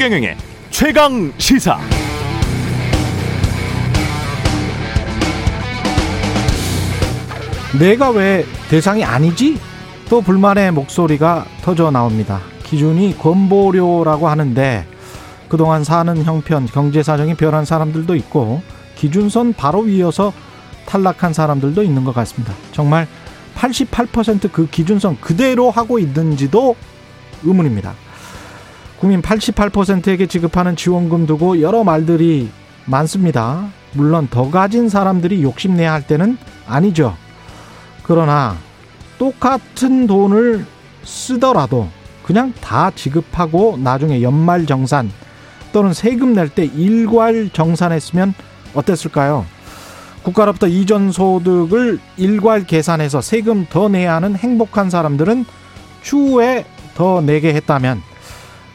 최경영의 최강 시사. 내가 왜 대상이 아니지? 또 불만의 목소리가 터져 나옵니다. 기준이 건보료라고 하는데 그동안 사는 형편, 경제 사정이 변한 사람들도 있고 기준선 바로 위여서 탈락한 사람들도 있는 것 같습니다. 정말 88%그 기준선 그대로 하고 있는지도 의문입니다. 국민 88%에게 지급하는 지원금 두고 여러 말들이 많습니다. 물론 더 가진 사람들이 욕심내야 할 때는 아니죠. 그러나 똑같은 돈을 쓰더라도 그냥 다 지급하고 나중에 연말 정산 또는 세금 낼 때 일괄 정산했으면 어땠을까요? 국가로부터 이전 소득을 일괄 계산해서 세금 더 내야 하는 행복한 사람들은 추후에 더 내게 했다면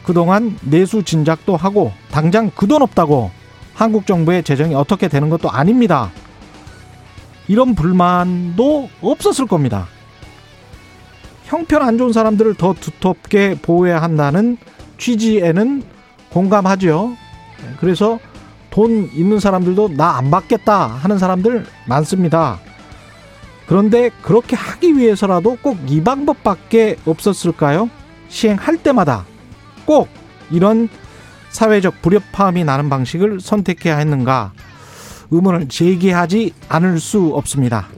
그동안 내수 진작도 하고 당장 그 돈 없다고 한국 정부의 재정이 어떻게 되는 것도 아닙니다. 이런 불만도 없었을 겁니다. 형편 안 좋은 사람들을 더 두텁게 보호해야 한다는 취지에는 공감하죠. 그래서 돈 있는 사람들도 나 안 받겠다 하는 사람들 많습니다. 그런데 그렇게 하기 위해서라도 꼭 이 방법밖에 없었을까요? 시행할 때마다 꼭 이런 사회적 불협화음이 나는 방식을 선택해야 했는가 의문을 제기하지 않을 수 없습니다.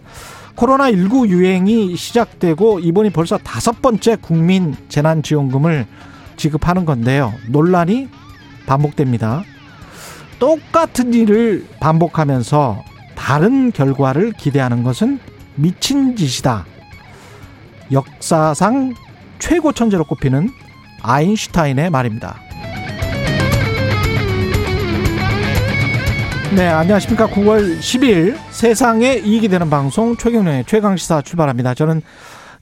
코로나19 유행이 시작되고 이번이 벌써 다섯 번째 국민 재난지원금을 지급하는 건데요. 논란이 반복됩니다. 똑같은 일을 반복하면서 다른 결과를 기대하는 것은 미친 짓이다. 역사상 최고 천재로 꼽히는 아인슈타인의 말입니다. 네, 안녕하십니까. 9월 10일 세상에 이익이 되는 방송 최경련의 최강시사 출발합니다. 저는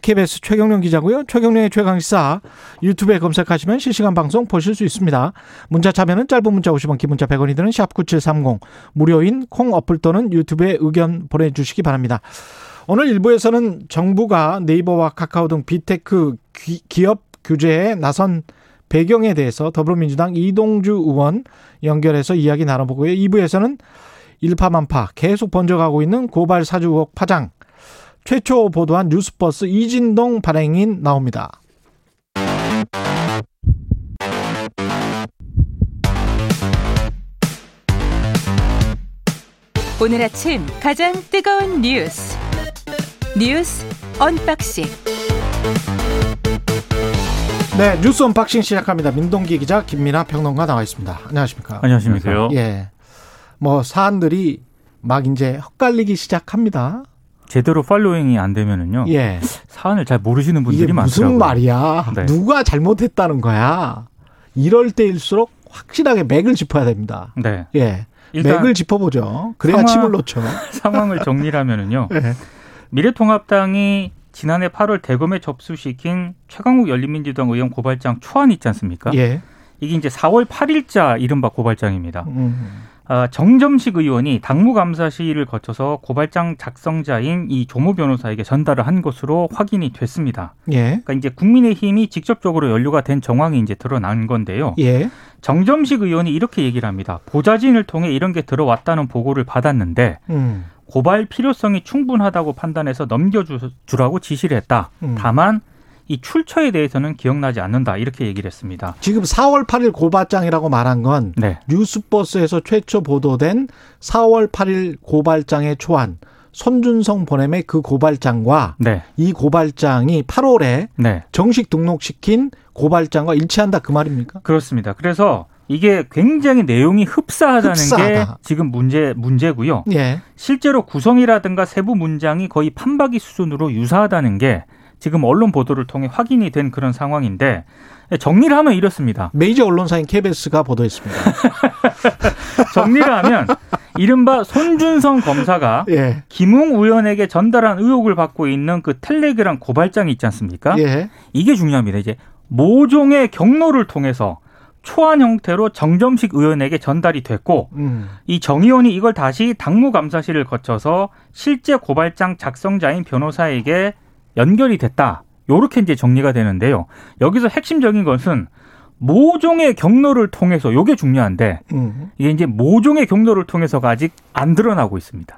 KBS 최경련 기자고요. 최경련의 최강시사 유튜브에 검색하시면 실시간 방송 보실 수 있습니다. 문자 참여는 짧은 문자 50원, 긴 문자 100원이 드는 샵9730 무료인 콩 어플 또는 유튜브에 의견 보내주시기 바랍니다. 오늘 1부에서는 정부가 네이버와 카카오 등 big tech 기업 규제에 나선 배경에 대해서 더불어민주당 이동주 의원 연결해서 이야기 나눠보고요. 2부에서는 일파만파 계속 번져가고 있는 고발 사주 의혹 파장 최초 보도한 뉴스버스 이진동 발행인 나옵니다. 오늘 아침 가장 뜨거운 뉴스 뉴스 unboxing 네, 뉴스 unboxing 시작합니다. 민동기 기자, 김민아 평론가 나와 있습니다. 안녕하십니까? 안녕하십니까? 예. 뭐 사안들이 막 이제 헛갈리기 시작합니다. 제대로 following이 안 되면은요. 예. 사안을 잘 모르시는 분들이 이게 많더라고요. 무슨 말이야? 네. 누가 잘못했다는 거야? 이럴 때일수록 확실하게 맥을 짚어야 됩니다. 네. 예. 맥을 짚어보죠. 그래야 상황- 침을 놓죠. 상황을 정리하면은요. 예. 미래통합당이 지난해 8월 대검에 접수시킨 최강욱 열린민주당 의원 고발장 초안 있지 않습니까? 예. 이게 이제 4월 8일자 이른바 고발장입니다. 음. 아, 정점식 의원이 당무감사시를 거쳐서 고발장 작성자인 이 조모 변호사에게 전달을 한 것으로 확인이 됐습니다. 예. 그러니까 이제 국민의힘이 직접적으로 연루가 된 정황이 이제 드러난 건데요. 예. 정점식 의원이 이렇게 얘기를 합니다. 보좌진을 통해 이런 게 들어왔다는 보고를 받았는데 음. 고발 필요성이 충분하다고 판단해서 넘겨주라고 지시를 했다. 음. 다만 이 출처에 대해서는 기억나지 않는다. 이렇게 얘기를 했습니다. 지금 4월 8일 고발장이라고 말한 건 네. 뉴스버스에서 최초 보도된 4월 8일 고발장의 초안 손준성 보냄의 그 고발장과 네. 이 고발장이 8월에 네. 정식 등록시킨 고발장과 일치한다 그 말입니까? 그렇습니다. 그래서 이게 굉장히 내용이 흡사하다는 흡사하다. 게 지금 문제 문제고요. 예. 실제로 구성이라든가 세부 문장이 거의 판박이 수준으로 유사하다는 게 지금 언론 보도를 통해 확인이 된 그런 상황인데 정리를 하면 이렇습니다. 메이저 언론사인 KBS가 보도했습니다. 정리를 하면 이른바 손준성 검사가 예. 김웅 의원에게 전달한 의혹을 받고 있는 그 텔레그램 고발장이 있지 않습니까? 예. 이게 중요합니다. 이제 모종의 경로를 통해서 초안 형태로 정점식 의원에게 전달이 됐고 음. 이정 의원이 이걸 다시 당무감사실을 거쳐서 실제 고발장 작성자인 변호사에게 연결이 됐다. 요렇게 이제 정리가 되는데요. 여기서 핵심적인 것은 모종의 경로를 통해서 요게 중요한데 음. 이게 이제 모종의 경로를 통해서가 아직 안 드러나고 있습니다.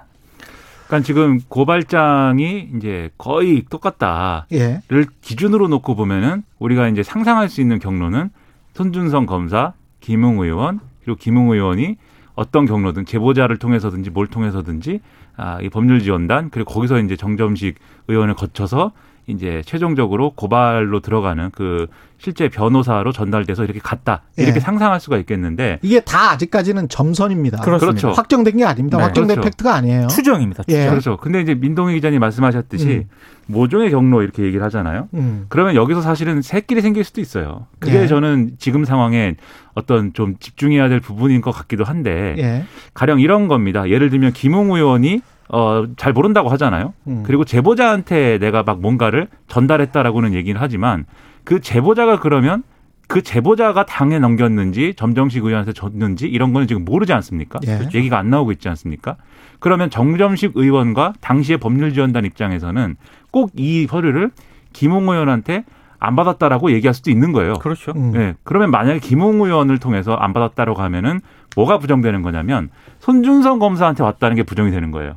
그러니까 지금 고발장이 이제 거의 똑같다를 예. 기준으로 놓고 보면은 우리가 이제 상상할 수 있는 경로는 손준성 검사, 김웅 의원 그리고 김웅 의원이 어떤 경로든 제보자를 통해서든지 뭘 통해서든지 아, 이 법률 지원단 그리고 거기서 이제 정점식 의원을 거쳐서 이제 최종적으로 고발로 들어가는 그 실제 변호사로 전달돼서 이렇게 갔다 이렇게 예. 상상할 수가 있겠는데 이게 다 아직까지는 점선입니다. 그렇습니다. 그렇죠. 확정된 게 아닙니다. 네. 확정된 그렇죠. 팩트가 아니에요. 추정입니다. 예. 추정. 그렇죠. 근데 이제 민동희 기자님 말씀하셨듯이 음. 모종의 경로 이렇게 얘기를 하잖아요. 음. 그러면 여기서 사실은 새끼리 생길 수도 있어요. 그게 예. 저는 지금 상황에 어떤 좀 집중해야 될 부분인 것 같기도 한데 예. 가령 이런 겁니다. 예를 들면 김웅 의원이 어, 잘 모른다고 하잖아요. 음. 그리고 제보자한테 내가 막 뭔가를 전달했다라고는 얘기를 하지만 그 제보자가 그러면 그 제보자가 당에 넘겼는지 점점식 의원한테 줬는지 이런 거는 지금 모르지 않습니까? 예. 얘기가 안 나오고 있지 않습니까? 그러면 정점식 의원과 당시의 법률지원단 입장에서는 꼭 이 서류를 김웅 의원한테 안 받았다라고 얘기할 수도 있는 거예요. 그렇죠. 음. 네. 그러면 만약에 김웅 의원을 통해서 안 받았다라고 하면은 뭐가 부정되는 거냐면 손준성 검사한테 왔다는 게 부정이 되는 거예요.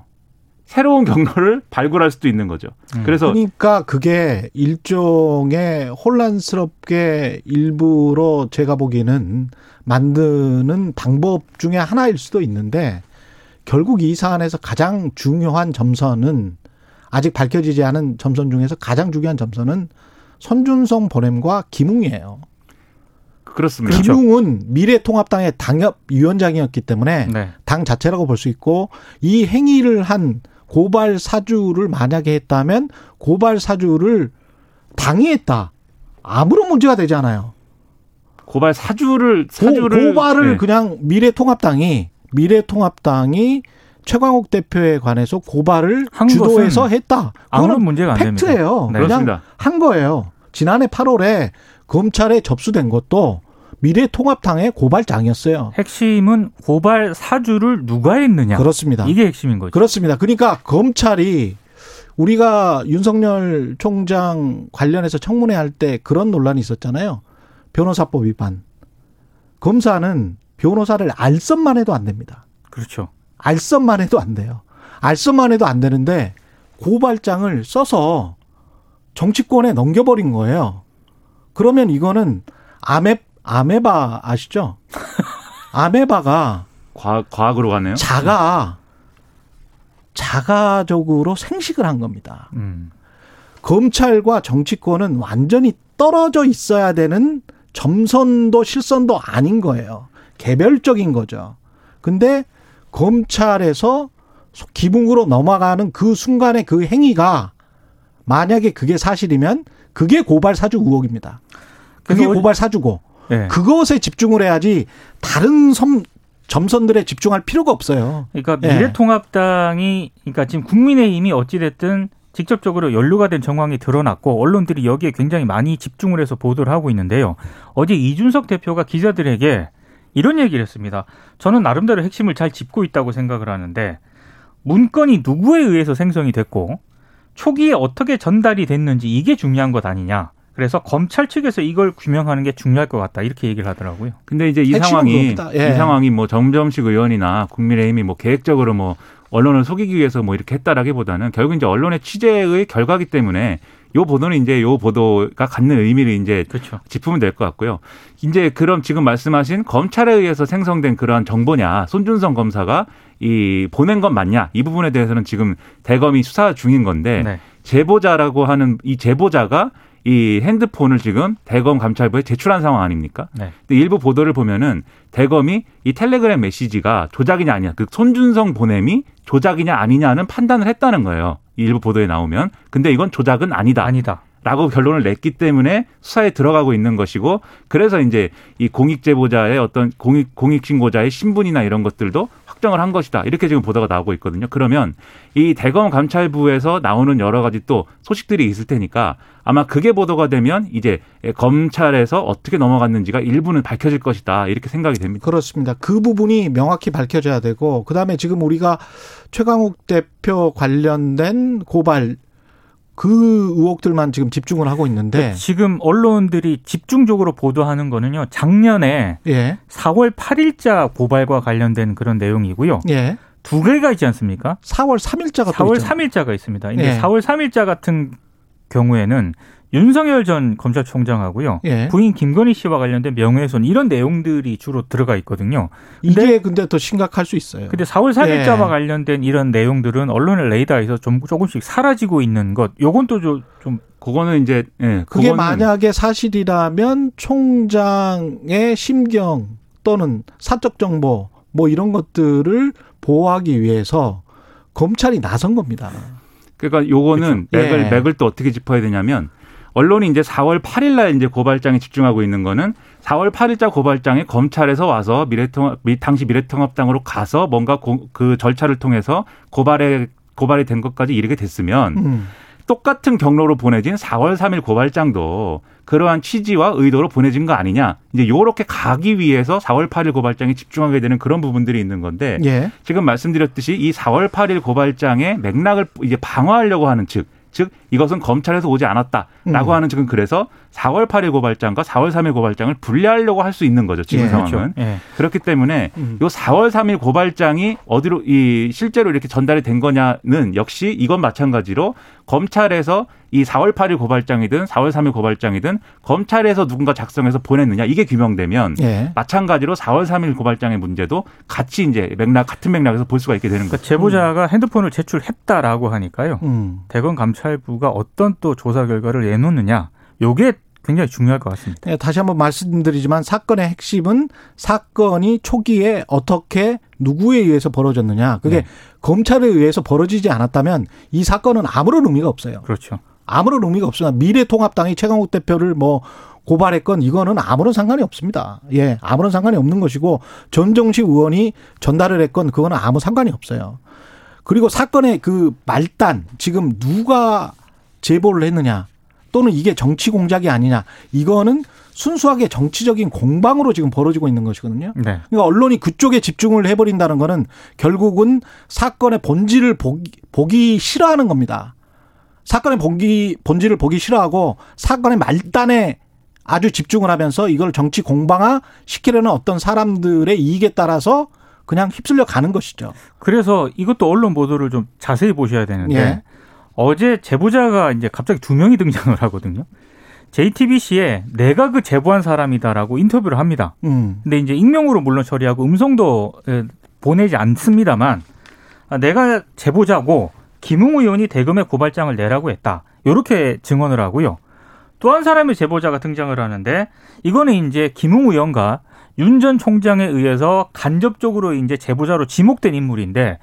새로운 경로를 발굴할 수도 있는 거죠. 음. 그래서 그러니까 그게 일종의 혼란스럽게 일부러 제가 보기에는 만드는 방법 중에 하나일 수도 있는데 결국 이 사안에서 가장 중요한 점선은 아직 밝혀지지 않은 점선 중에서 가장 중요한 점선은 손준성 보냄과 김웅이에요. 그렇습니다. 김웅은 미래통합당의 당협 위원장이었기 때문에 네. 당 자체라고 볼 수 있고 이 행위를 한 고발 사주를 만약에 했다면 고발 사주를 당이 했다. 아무런 문제가 되지 않아요. 고발 사주를 고, 사주를 고 발을 네. 그냥 미래통합당이 미래통합당이 최광욱 대표에 관해서 고발을 한 주도해서 했다. 아무런 문제가 안 됩니다. 팩트예요. 네. 그냥 그렇습니다. 한 거예요. 지난해 8월에 검찰에 접수된 것도 미래통합당의 고발장이었어요. 핵심은 고발 사주를 누가 했느냐. 그렇습니다. 이게 핵심인 거죠. 그렇습니다. 그러니까 검찰이 우리가 윤석열 총장 관련해서 청문회 할 때 그런 논란이 있었잖아요. 변호사법 위반. 검사는 변호사를 알선만 해도 안 됩니다. 그렇죠. 알선만 해도 안 돼요. 알선만 해도 안 되는데 고발장을 써서 정치권에 넘겨버린 거예요. 그러면 이거는 아메 아메바 아시죠? 아메바가 과학, 과학으로 가네요. 자가 자가적으로 생식을 한 겁니다. 음. 검찰과 정치권은 완전히 떨어져 있어야 되는 점선도 실선도 아닌 거예요. 개별적인 거죠. 근데 검찰에서 기붕으로 넘어가는 그 순간의 그 행위가 만약에 그게 사실이면 그게 고발 사주 의혹입니다. 그게 고발 사주고 네. 그것에 집중을 해야지 다른 섬 점선들에 집중할 필요가 없어요. 그러니까 예. 미래통합당이 그러니까 지금 국민의힘이 어찌 됐든 직접적으로 연루가 된 정황이 드러났고 언론들이 여기에 굉장히 많이 집중을 해서 보도를 하고 있는데요. 어제 이준석 대표가 기자들에게 이런 얘기를 했습니다. 저는 나름대로 핵심을 잘 짚고 있다고 생각을 하는데 문건이 누구에 의해서 생성이 됐고 초기에 어떻게 전달이 됐는지 이게 중요한 것 아니냐. 그래서 검찰 측에서 이걸 규명하는 게 중요할 것 같다. 이렇게 얘기를 하더라고요. 근데 이제 이 상황이. 예. 이 상황이 뭐 정점식 의원이나 국민의힘이 뭐 계획적으로 뭐 언론을 속이기 위해서 뭐 이렇게 했다라기보다는 결국 이제 언론의 취재의 결과기 때문에 요 보도는 이제 요 보도가 갖는 의미를 이제 그렇죠. 짚으면 될 것 같고요. 이제 그럼 지금 말씀하신 검찰에 의해서 생성된 그러한 정보냐, 손준성 검사가 이 보낸 건 맞냐 이 부분에 대해서는 지금 대검이 수사 중인 건데 네. 제보자라고 하는 이 제보자가 이 핸드폰을 지금 대검 감찰부에 제출한 상황 아닙니까? 네. 근데 일부 보도를 보면은 대검이 이 텔레그램 메시지가 조작이냐 아니냐, 그 손준성 보냄이 조작이냐 아니냐는 판단을 했다는 거예요. 이 일부 보도에 나오면. 근데 이건 조작은 아니다. 아니다. 라고 결론을 냈기 때문에 수사에 들어가고 있는 것이고 그래서 이제 이 공익 제보자의 어떤 공익 공익 신고자의 신분이나 이런 것들도 확정을 한 것이다. 이렇게 지금 보도가 나오고 있거든요. 그러면 이 대검 감찰부에서 나오는 여러 가지 또 소식들이 있을 테니까 아마 그게 보도가 되면 이제 검찰에서 어떻게 넘어갔는지가 일부는 밝혀질 것이다. 이렇게 생각이 됩니다. 그렇습니다. 그 부분이 명확히 밝혀져야 되고 그다음에 지금 우리가 최강욱 대표 관련된 고발 그 의혹들만 지금 집중을 하고 있는데 지금 언론들이 집중적으로 보도하는 거는요. 작년에 예. 4월 8일자 고발과 관련된 그런 내용이고요. 예. 두 개가 있지 않습니까? 4월 3일자가 4월 3일자가 있습니다. 근데 예. 4월 3일자 같은 경우에는 윤석열 전 검찰총장하고요. 예. 부인 김건희 씨와 관련된 명예훼손 이런 내용들이 주로 들어가 있거든요. 이게 근데 더 심각할 수 있어요. 근데 4월 3일자와 예. 관련된 이런 내용들은 언론의 레이더에서 좀 조금씩 사라지고 있는 것. 요건 또좀 그거는 이제 예, 그게 그거는 만약에 사실이라면 총장의 심경 또는 사적 정보 뭐 이런 것들을 보호하기 위해서 검찰이 나선 겁니다. 그러니까 요거는 그렇죠. 맥을 예. 맥을 또 어떻게 짚어야 되냐면 언론이 이제 4월 8일 날 이제 고발장에 집중하고 있는 거는 4월 8일자 고발장이 검찰에서 와서 미래통합 미- 당시 미래통합당으로 가서 뭔가 고- 그 절차를 통해서 고발에 고발이 된 것까지 이르게 됐으면 음. 똑같은 경로로 보내진 4월 3일 고발장도 그러한 취지와 의도로 보내진 거 아니냐. 이제 요렇게 가기 위해서 4월 8일 고발장에 집중하게 되는 그런 부분들이 있는 건데 예. 지금 말씀드렸듯이 이 4월 8일 고발장의 맥락을 이제 방어하려고 하는 측, 즉 이것은 검찰에서 오지 않았다라고 음. 하는 측은 그래서 4월 8일 고발장과 4월 3일 고발장을 분리하려고 할 수 있는 거죠 지금 예, 상황은 예. 그렇기 때문에 음. 요 4월 3일 고발장이 어디로 이 실제로 이렇게 전달이 된 거냐는 역시 이건 마찬가지로 검찰에서 이 4월 8일 고발장이든 4월 3일 고발장이든 검찰에서 누군가 작성해서 보냈느냐 이게 규명되면 예. 마찬가지로 4월 3일 고발장의 문제도 같이 이제 맥락 같은 맥락에서 볼 수가 있게 되는 그러니까 거죠. 제보자가 핸드폰을 제출했다라고 하니까요. 음. 대검 감찰부가 어떤 또 조사 결과를 내놓느냐. 요게 굉장히 중요할 것 같습니다. 예, 다시 한번 말씀드리지만 사건의 핵심은 사건이 초기에 어떻게 누구에 의해서 벌어졌느냐. 그게 네. 검찰에 의해서 벌어지지 않았다면 이 사건은 아무런 의미가 없어요. 그렇죠. 아무런 의미가 없습니다. 미래통합당이 최강욱 대표를 뭐 고발했건 이거는 아무런 상관이 없습니다. 예, 아무런 상관이 없는 것이고 전정식 의원이 전달을 했건 그거는 아무 상관이 없어요. 그리고 사건의 그 말단 지금 누가 제보를 했느냐 또는 이게 정치 공작이 아니냐 이거는 순수하게 정치적인 공방으로 지금 벌어지고 있는 것이거든요. 네. 그러니까 언론이 그쪽에 집중을 해버린다는 거는 결국은 사건의 본질을 보기, 보기 싫어하는 겁니다. 사건의 본기, 본질을 보기 싫어하고 사건의 말단에 아주 집중을 하면서 이걸 정치 공방화 시키려는 어떤 사람들의 이익에 따라서 그냥 휩쓸려 가는 것이죠. 그래서 이것도 언론 보도를 좀 자세히 보셔야 되는데 예. 어제 제보자가 이제 갑자기 두 명이 등장을 하거든요. JTBC에 내가 그 제보한 사람이다라고 인터뷰를 합니다. 음. 근데 이제 익명으로 물론 처리하고 음성도 에, 보내지 않습니다만 아, 내가 제보자고 김웅 의원이 대검에 고발장을 내라고 했다. 이렇게 증언을 하고요. 또 한 사람의 제보자가 등장을 하는데 이거는 이제 김웅 의원과 윤 전 총장에 의해서 간접적으로 이제 제보자로 지목된 인물인데 아,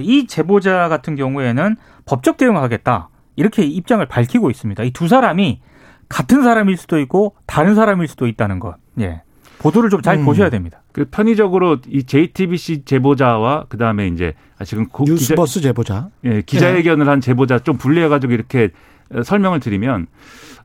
이 제보자 같은 경우에는 법적 대응하겠다. 이렇게 입장을 밝히고 있습니다. 이 두 사람이 같은 사람일 수도 있고 다른 사람일 수도 있다는 것. 예. 보도를 좀잘 음. 보셔야 됩니다. 그 편의적으로 이 JTBC 제보자와 그 다음에 이제 아, 지금 고, 기자, 뉴스버스 제보자. 예, 기자회견을 한 제보자 좀 분리해가지고 이렇게 어, 설명을 드리면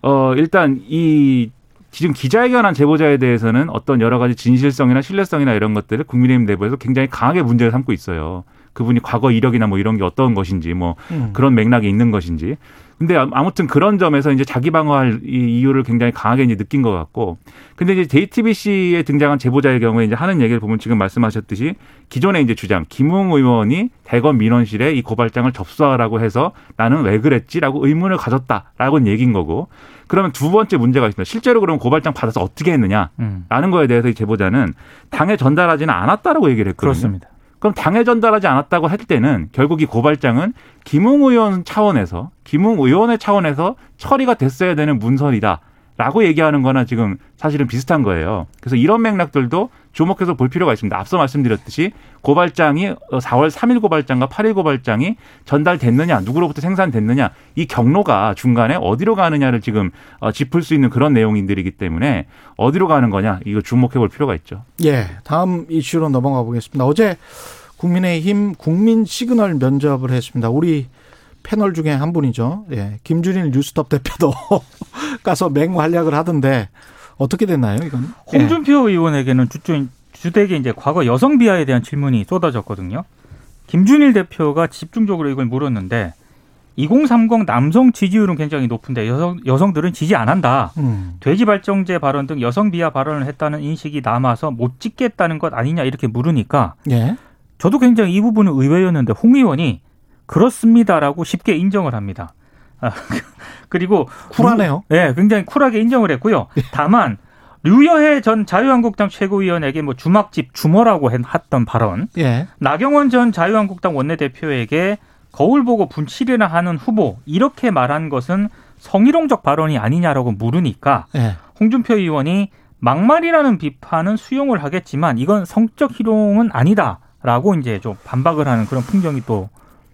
어 일단 이 지금 기자회견한 제보자에 대해서는 어떤 여러 가지 진실성이나 신뢰성이나 이런 것들을 국민의힘 내부에서 굉장히 강하게 문제를 삼고 있어요. 그분이 과거 이력이나 뭐 이런 게 어떤 것인지 뭐 음. 그런 맥락이 있는 것인지. 근데 아무튼 그런 점에서 이제 자기 방어할 이 이유를 굉장히 강하게 이제 느낀 것 같고. 근데 이제 JTBC에 등장한 제보자의 경우에 이제 하는 얘기를 보면 지금 말씀하셨듯이 기존의 이제 주장 김웅 의원이 대검 민원실에 이 고발장을 접수하라고 해서 나는 왜 그랬지라고 의문을 가졌다라고는 얘기인 거고. 그러면 두 번째 문제가 있습니다. 실제로 그럼 고발장 받아서 어떻게 했느냐? 음, 라는 거에 대해서 이 제보자는 당에 전달하지는 않았다라고 얘기를 했거든요. 그렇습니다. 그럼 당에 전달하지 않았다고 할 때는 결국 이 고발장은 김웅 의원 차원에서 김웅 의원의 차원에서 처리가 됐어야 되는 문서이다. 라고 얘기하는 거나 지금 사실은 비슷한 거예요. 그래서 이런 맥락들도 주목해서 볼 필요가 있습니다. 앞서 말씀드렸듯이 고발장이 4월 3일 고발장과 8일 고발장이 전달됐느냐, 누구로부터 생산됐느냐, 이 경로가 중간에 어디로 가느냐를 지금 어, 짚을 수 있는 그런 내용들이기 때문에 어디로 가는 거냐, 이거 주목해 볼 필요가 있죠. 예, 다음 이슈로 넘어가 보겠습니다. 어제 국민의힘 국민 시그널 면접을 했습니다. 우리 패널 중에 한 분이죠. 예, 김준일 뉴스톱 대표도 가서 맹활약을 하던데 어떻게 됐나요, 이건? 예. 홍준표 의원에게는 주주, 주택에 이제 과거 여성 비하에 대한 질문이 쏟아졌거든요. 김준일 대표가 집중적으로 이걸 물었는데 2030 남성 지지율은 굉장히 높은데 여성 여성들은 지지 안 한다. 음. 돼지 발정제 발언 등 여성 비하 발언을 했다는 인식이 남아서 못 찍겠다는 것 아니냐 이렇게 물으니까 예. 저도 굉장히 이 부분은 의외였는데 홍 의원이 그렇습니다라고 쉽게 인정을 합니다. 아, 그리고 쿨하네요. 예, 네, 굉장히 쿨하게 인정을 했고요. 다만 류여해 전 자유한국당 최고위원에게 뭐 주막집 주머라고 했던 발언, 예. 나경원 전 자유한국당 원내대표에게 거울 보고 분칠이나 하는 후보 이렇게 말한 것은 성희롱적 발언이 아니냐라고 물으니까 예. 홍준표 의원이 막말이라는 비판은 수용을 하겠지만 이건 성적 희롱은 아니다라고 이제 좀 반박을 하는 그런 풍경이 또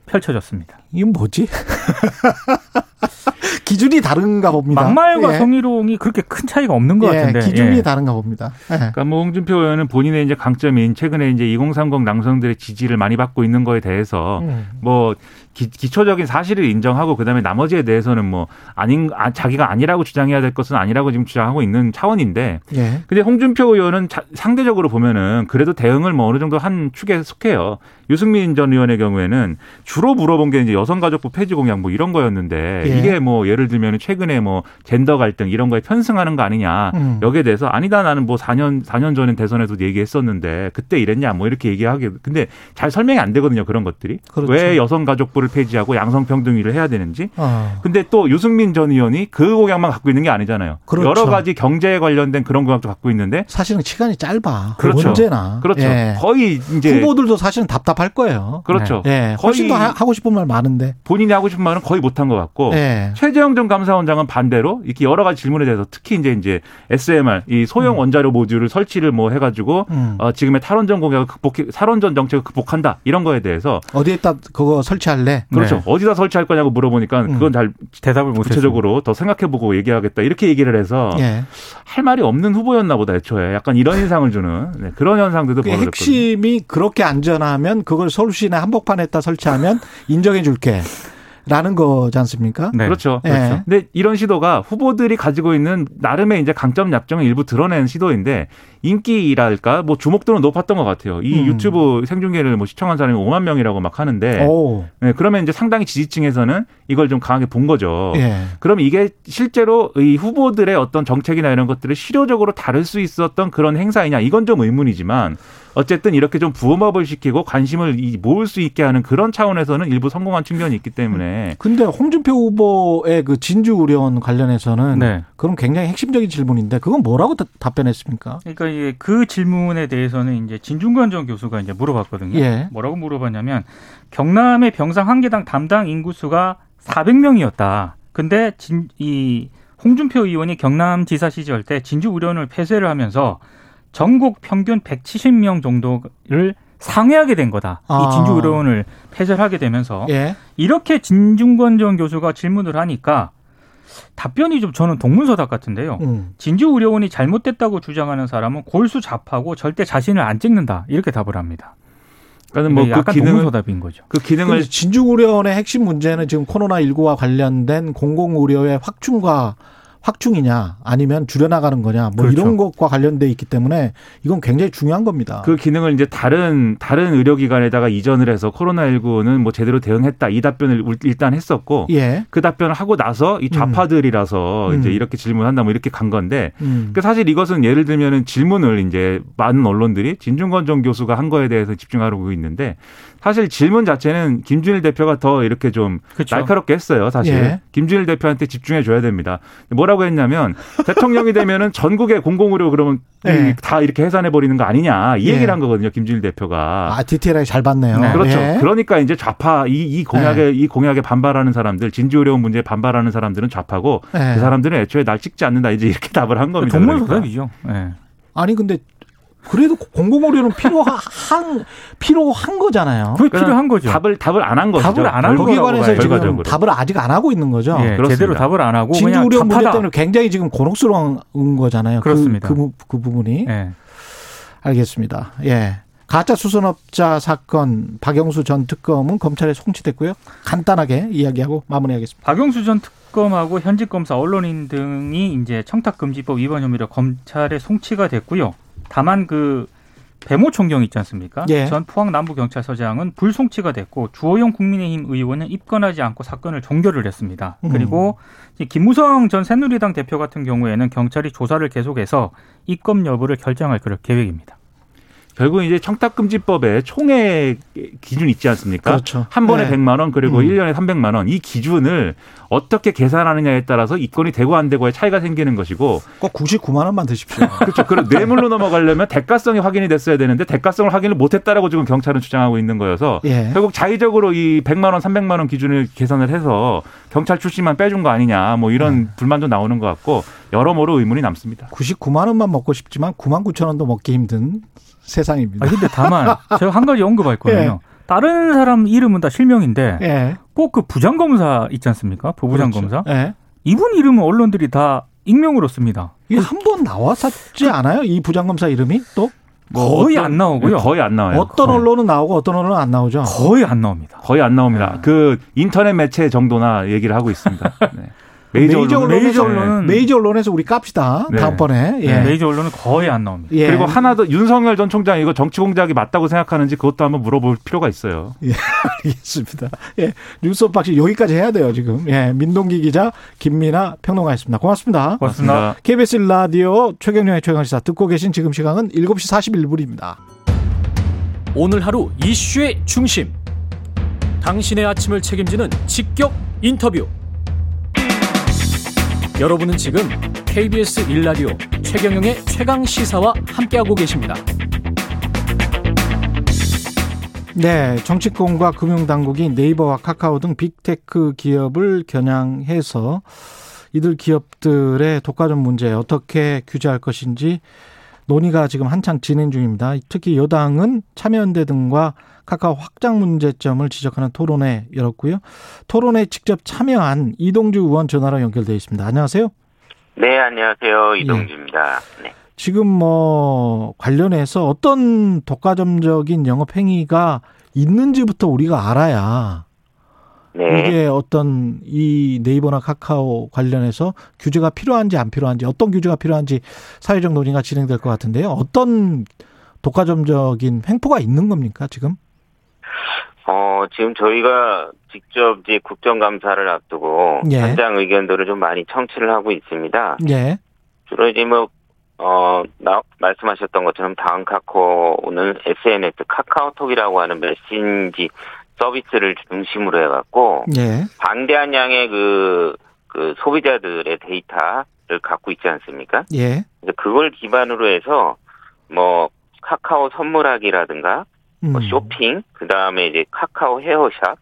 펼쳐졌습니다. 이건 뭐지? 기준이 다른가 봅니다. 막말과 예. 성희롱이 그렇게 큰 차이가 없는 것 예, 같은데. 기준이 예. 다른가 봅니다. 예. 그러니까 뭐 홍준표 의원은 본인의 이제 강점인 최근에 이제 2030 남성들의 지지를 많이 받고 있는 거에 대해서 음. 뭐 기, 기초적인 사실을 인정하고 그다음에 나머지에 대해서는 뭐 아닌 아, 자기가 아니라고 주장해야 될 것은 아니라고 지금 주장하고 있는 차원인데 예. 근데 홍준표 의원은 자, 상대적으로 보면은 그래도 대응을 뭐 어느 정도 한 축에 속해요. 유승민 전 의원의 경우에는 주로 물어본 게 이제 여성가족부 폐지 공약 뭐 이런 거였는데 예. 이게 뭐 예를 들면 최근에 뭐 젠더 갈등 이런 거에 편승하는 거 아니냐 음. 여기에 대해서 아니다 나는 뭐 4년 4년 전에 대선에도 얘기했었는데 그때 이랬냐 뭐 이렇게 얘기하게 근데 잘 설명이 안 되거든요 그런 것들이 그렇죠. 왜 여성가족부를 폐지하고 양성평등위를 해야 되는지 어. 근데 또 유승민 전 의원이 그 공약만 갖고 있는 게 아니잖아요. 그렇죠. 여러 가지 경제에 관련된 그런 공약도 갖고 있는데 사실은 시간이 짧아. 그렇죠. 언제나. 그렇죠. 예. 거의 이제 후보들도 사실은 답답할 거예요. 그렇죠. 예. 훨씬 더 하고 싶은 말 많은데. 본인이 하고 싶은 말은 거의 못한 것 같고 예. 최재형 전 감사원장은 반대로 이렇게 여러 가지 질문에 대해서 특히 이제 이제 SMR 이 소형 원자료 모듈을 설치를 뭐 해가지고 음. 어, 지금의 탈원전 공약을 극복 탈원전 정책을 극복한다 이런 거에 대해서 어디에다 그거 설치할래? 그렇죠 네. 어디다 설치할 거냐고 물어보니까 음. 그건 잘 대답을 못 했습니다. 구체적으로 더 생각해보고 얘기하겠다 이렇게 얘기를 해서 예. 할 말이 없는 후보였나 보다 애초에 약간 이런 인상을 주는 네, 그런 현상들도 그 벌어졌거든요. 핵심이 그렇게 안전하면 그걸 서울시내 한복판에다 설치하면 인정해 줄게. 라는 거지 않습니까? 네. 그렇죠. 예. 그렇죠. 근데 이런 시도가 후보들이 가지고 있는 나름의 이제 강점 약점을 일부 드러낸 시도인데 인기랄까 뭐 주목도는 높았던 것 같아요. 이 음. 유튜브 생중계를 뭐 시청한 사람이 5만 명이라고 막 하는데 오. 네, 그러면 이제 상당히 지지층에서는 이걸 좀 강하게 본 거죠. 예. 그럼 이게 실제로 이 후보들의 어떤 정책이나 이런 것들을 실효적으로 다룰 수 있었던 그런 행사이냐 이건 좀 의문이지만 어쨌든 이렇게 좀 부음업을 시키고 관심을 이- 모을 수 있게 하는 그런 차원에서는 일부 성공한 측면이 있기 때문에 근데 홍준표 후보의 그 진주 우려원 관련해서는 네. 그럼 굉장히 핵심적인 질문인데 그건 뭐라고 다- 답변했습니까? 그러니까 이게 그 질문에 대해서는 이제 진중권 전 교수가 이제 물어봤거든요. 예. 뭐라고 물어봤냐면 경남의 병상 한 개당 담당 인구수가 400명이었다. 근데 진, 이 홍준표 의원이 경남지사 시절 때 진주 의료원을 폐쇄를 하면서 전국 평균 170명 정도를 상회하게 된 거다. 아. 이 진주 의료원을 폐쇄를 하게 되면서 예. 이렇게 진중권 전 교수가 질문을 하니까 답변이 좀 저는 동문서답 같은데요. 음. 진주 의료원이 잘못됐다고 주장하는 사람은 골수 잡하고 절대 자신을 안 찍는다 이렇게 답을 합니다. 그러니까 뭐 뭐그 약간 기능을 동문서답인 거죠. 그 기능을 진주 우려원의 핵심 문제는 지금 코로나 19와 관련된 공공 의료의 확충과 확충이냐 아니면 줄여나가는 거냐 뭐 그렇죠. 이런 것과 관련돼 있기 때문에 이건 굉장히 중요한 겁니다. 그 기능을 이제 다른 다른 의료기관에다가 이전을 해서 코로나19는 뭐 제대로 대응했다 이 답변을 일단 했었고 예. 그 답변을 하고 나서 이 좌파들이라서 음. 이제 이렇게 질문한다 뭐 이렇게 간 건데 음. 그 사실 이것은 예를 들면은 질문을 이제 많은 언론들이 진중권 전 교수가 한 거에 대해서 집중하고 있는데 사실 질문 자체는 김준일 대표가 더 이렇게 좀 그렇죠. 날카롭게 했어요. 사실 예. 김준일 대표한테 집중해 줘야 됩니다. 뭐라고 했냐면 대통령이 되면은 전국의 공공의료 그러면 예. 다 이렇게 해산해 버리는 거 아니냐 이 예. 얘기를 한 거거든요. 김준일 대표가. 아 디테일하게 잘 봤네요. 네. 그렇죠. 예. 그러니까 이제 좌파 이, 이 공약에 이 공약에 반발하는 사람들 진주의료원 문제에 반발하는 사람들은 좌파고 예. 그 사람들은 애초에 날 찍지 않는다 이제 이렇게 답을 한 겁니다. 그러니까. 동문서답이죠. 예. 아니 근데 그래도 공공 의료는 필요한 필요한 거잖아요. 그게 그러니까 필요한 거죠. 답을 답을 안 한 거죠. 답을 안 한 거기에 거라고 관해서 지금 결과적으로. 답을 아직 안 하고 있는 거죠. 예, 그렇습니다. 제대로 답을 안 하고 진주 우려 문제. 때문에 굉장히 지금 곤혹스러운 거잖아요. 그- 그렇습니다. 그, 부- 그 부분이. 예. 알겠습니다. 예. 가짜 수선업자 사건 박영수 전 특검은 검찰에 송치됐고요. 간단하게 이야기하고 마무리하겠습니다. 박영수 전 특검하고 현직 검사, 언론인 등이 이제 청탁금지법 위반 혐의로 검찰에 송치가 됐고요. 다만 그 배모 총경 있지 않습니까? 예. 전 포항 남부경찰서장은 불송치가 됐고 주호영 국민의힘 의원은 입건하지 않고 사건을 종결을 했습니다. 음. 그리고 김무성 전 새누리당 대표 같은 경우에는 경찰이 조사를 계속해서 입건 여부를 결정할 그럴 계획입니다. 결국 이제 청탁금지법에 총액 기준 있지 않습니까? 그렇죠. 한 번에 네. 100만 원 그리고 음. 일 1년에 300만 원이 기준을 어떻게 계산하느냐에 따라서 입건이 되고 안 되고의 차이가 생기는 것이고 꼭 99만 원만 드십시오. 그렇죠. 그런 뇌물로 넘어가려면 대가성이 확인이 됐어야 되는데 대가성을 확인을 못 했다라고 지금 경찰은 주장하고 있는 거여서 예. 결국 자의적으로 이 100만 원, 300만 원 기준을 계산을 해서 경찰 출신만 빼준 거 아니냐 뭐 이런 네. 불만도 나오는 것 같고 여러모로 의문이 남습니다. 99만 원만 먹고 싶지만 9만 9천 원도 먹기 힘든 세상입니다. 아 근데 다만 제가 한 가지 언급할 예. 거는요. 다른 사람 이름은 다 실명인데 예. 꼭그 부장검사 있지 않습니까? 부부장 그렇죠. 검사. 예. 이분 이름은 언론들이 다 익명으로 씁니다. 이게 한 번 나왔었지 않아요? 이 부장검사 이름이 또? 거의 어떤- 안 나오고요. 거의 안 나와요. 어떤 언론은 나오고 어떤 언론은 안 나오죠. 거의 안 나옵니다. 거의 안 나옵니다. 그 인터넷 매체 정도나 얘기를 하고 있습니다. 네. 메이저, 메이저 언론은- 언론에서 메이저 언론은- 메이저 언론에서 우리 깝시다. 네. 다음번에. 예. 메이저 언론은 거의 안 나옵니다. 예. 그리고 하나 더 윤석열 전 총장 이거 정치 공작이 맞다고 생각하는지 그것도 한번 물어볼 필요가 있어요. 알겠습니다. 예. 뉴스 unboxing 여기까지 해야 돼요, 지금. 예. 민동기 기자, 김민아 평론가였습니다. 고맙습니다. 고맙습니다. KBS 라디오 최경영의 최강시사 듣고 계신 지금 시간은 7시 41분입니다. 오늘 하루 이슈의 중심. 당신의 아침을 책임지는 직격 인터뷰. 여러분은 지금 KBS 일라디오 최경영의 최강 시사와 함께하고 계십니다. 네, 정치권과 금융당국이 네이버와 카카오 등 빅테크 기업을 겨냥해서 이들 기업들의 독과점 문제 어떻게 규제할 것인지 논의가 지금 한창 진행 중입니다. 특히 여당은 참여연대 등과 카카오 확장 문제점을 지적하는 토론회 열었고요. 토론회 직접 참여한 이동주 의원 전화로 연결돼 있습니다. 안녕하세요. 네, 안녕하세요. 이동주입니다. 네. 지금 뭐 관련해서 어떤 독과점적인 영업 행위가 있는지부터 우리가 알아야 네. 이게 어떤 이 네이버나 카카오 관련해서 규제가 필요한지 안 필요한지 어떤 규제가 필요한지 사회적 논의가 진행될 것 같은데요. 어떤 독과점적인 횡포가 있는 겁니까 지금? 어, 지금 저희가 직접 이제 국정감사를 앞두고 예. 현장 의견들을 좀 많이 청취를 하고 있습니다. 예, 주로 이제 뭐, 어, 나, 말씀하셨던 것처럼 다음 카카오는 SNS 카카오톡이라고 하는 메신지 서비스를 중심으로 해갖고 예, 방대한 양의 그, 그 소비자들의 데이터를 갖고 있지 않습니까? 예. 그걸 기반으로 해서 뭐 카카오 선물하기라든가 음. 뭐 쇼핑, 그 다음에 이제 카카오 헤어샵,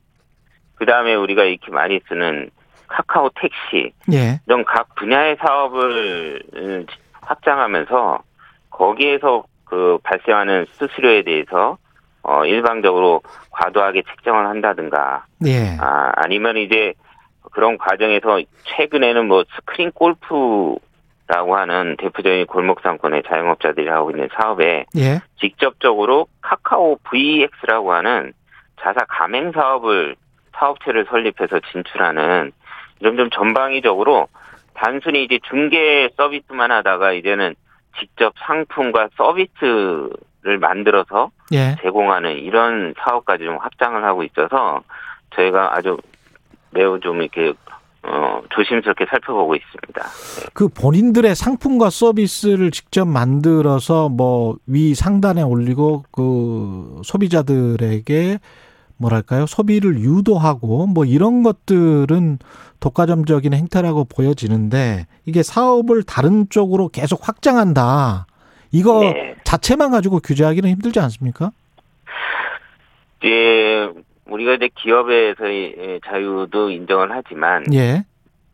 그 다음에 우리가 이렇게 많이 쓰는 카카오 택시, 예, 이런 각 분야의 사업을 음, 확장하면서 거기에서 그 발생하는 수수료에 대해서 어, 일방적으로 과도하게 책정을 한다든가, 예, 아, 아니면 이제 그런 과정에서 최근에는 뭐 스크린 골프 라고 하는 대표적인 골목 상권의 자영업자들이 하고 있는 사업에 예, 직접적으로 카카오 VX라고 하는 자사 가맹 사업을 사업체를 설립해서 진출하는 이런 좀 전방위적으로 단순히 이제 중개 서비스만 하다가 이제는 직접 상품과 서비스를 만들어서 예. 제공하는 이런 사업까지 좀 확장을 하고 있어서 저희가 아주 매우 좀 이렇게 어, 조심스럽게 살펴보고 있습니다. 그 본인들의 상품과 서비스를 직접 만들어서 뭐 위 상단에 올리고 그 소비자들에게 뭐랄까요 소비를 유도하고 뭐 이런 것들은 독과점적인 행태라고 보여지는데 이게 사업을 다른 쪽으로 계속 확장한다 이거 네. 자체만 가지고 규제하기는 힘들지 않습니까? 이제 우리가 이제 기업에서의 자유도 인정을 하지만 예,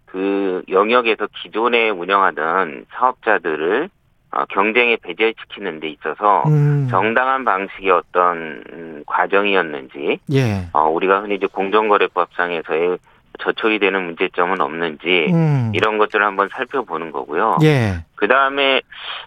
그 영역에서 기존에 운영하던 사업자들을 어, 경쟁에 배제시키는 데 있어서 음, 정당한 방식의 어떤 음, 과정이었는지 예, 어, 우리가 흔히 이제 공정거래법상에서의 저촉이 되는 문제점은 없는지 음, 이런 것들을 한번 살펴보는 거고요. 예, 그 다음에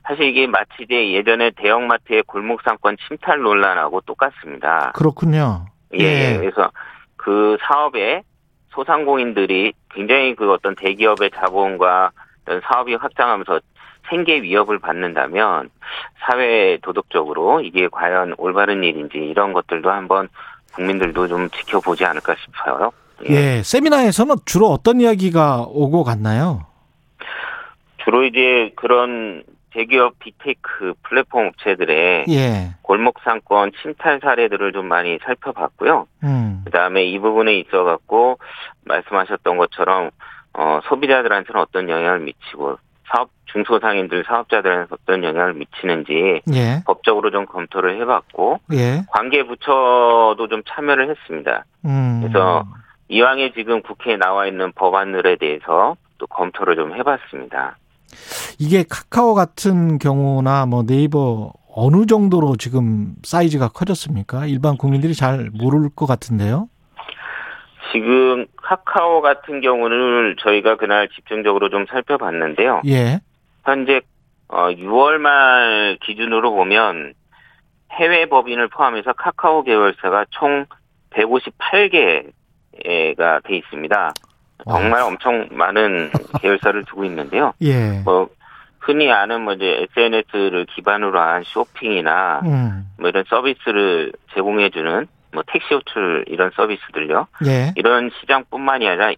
사실 이게 마치 이제 예전에 대형마트의 골목상권 침탈 논란하고 똑같습니다. 그렇군요. 예, 예. 그래서 그 사업에 소상공인들이 굉장히 그 어떤 대기업의 자본과 어떤 사업이 확장하면서 생계 위협을 받는다면 사회 도덕적으로 이게 과연 올바른 일인지 이런 것들도 한번 국민들도 좀 지켜보지 않을까 싶어요. 예, 세미나에서는 주로 어떤 이야기가 오고 갔나요? 주로 이제 그런 대기업 빅테크 플랫폼 업체들의 예, 골목 상권 침탈 사례들을 좀 많이 살펴봤고요. 음, 그다음에 이 부분에 있어 갖고 말씀하셨던 것처럼 어 소비자들한테는 어떤 영향을 미치고 사업 중소상인들 사업자들한테 어떤 영향을 미치는지 예, 법적으로 좀 검토를 해봤고 예, 관계 부처도 좀 참여를 했습니다. 음. 그래서 이왕에 지금 국회에 나와 있는 법안들에 대해서 또 검토를 좀 해봤습니다. 이게 카카오 같은 경우나 뭐 네이버 어느 정도로 지금 사이즈가 커졌습니까? 일반 국민들이 잘 모를 것 같은데요. 지금 카카오 같은 경우는 저희가 그날 집중적으로 좀 살펴봤는데요. 예, 현재 어 6월 말 기준으로 보면 해외 법인을 포함해서 카카오 계열사가 총 158개가 돼 있습니다. 정말 엄청 많은 계열사를 두고 있는데요. 예, 뭐 흔히 아는 뭐 이제 SNS를 기반으로 한 쇼핑이나 음, 뭐 이런 서비스를 제공해주는 뭐 택시 호출 이런 서비스들요. 예, 이런 시장뿐만이 아니라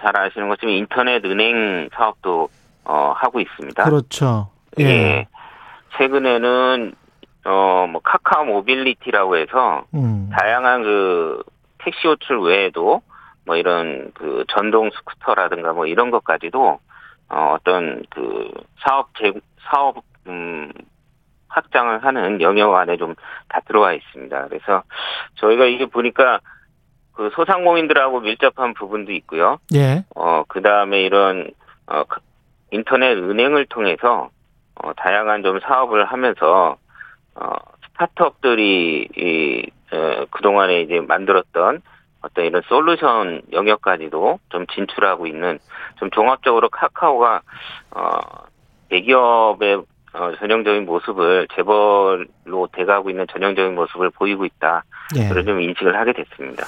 잘 아시는 것처럼 인터넷 은행 사업도 어 하고 있습니다. 그렇죠. 예. 예, 최근에는 어 뭐 카카오 모빌리티라고 해서 음, 다양한 그 택시 호출 외에도 뭐 이런 그 전동 스쿠터라든가 뭐 이런 것까지도 어 어떤 그 사업 제 사업 음 확장을 하는 영역 안에 좀 다 들어와 있습니다. 그래서 저희가 이게 보니까 그 소상공인들하고 밀접한 부분도 있고요. 예, 어, 그 다음에 이런, 어, 그 인터넷 은행을 통해서, 어, 다양한 좀 사업을 하면서, 어, 스타트업들이, 이, 어, 그동안에 이제 만들었던 어떤 이런 솔루션 영역까지도 좀 진출하고 있는, 좀 종합적으로 카카오가, 어, 대기업의 어, 전형적인 모습을 재벌로 돼가고 있는 전형적인 모습을 보이고 있다. 예. 그런 좀 인식을 하게 됐습니다.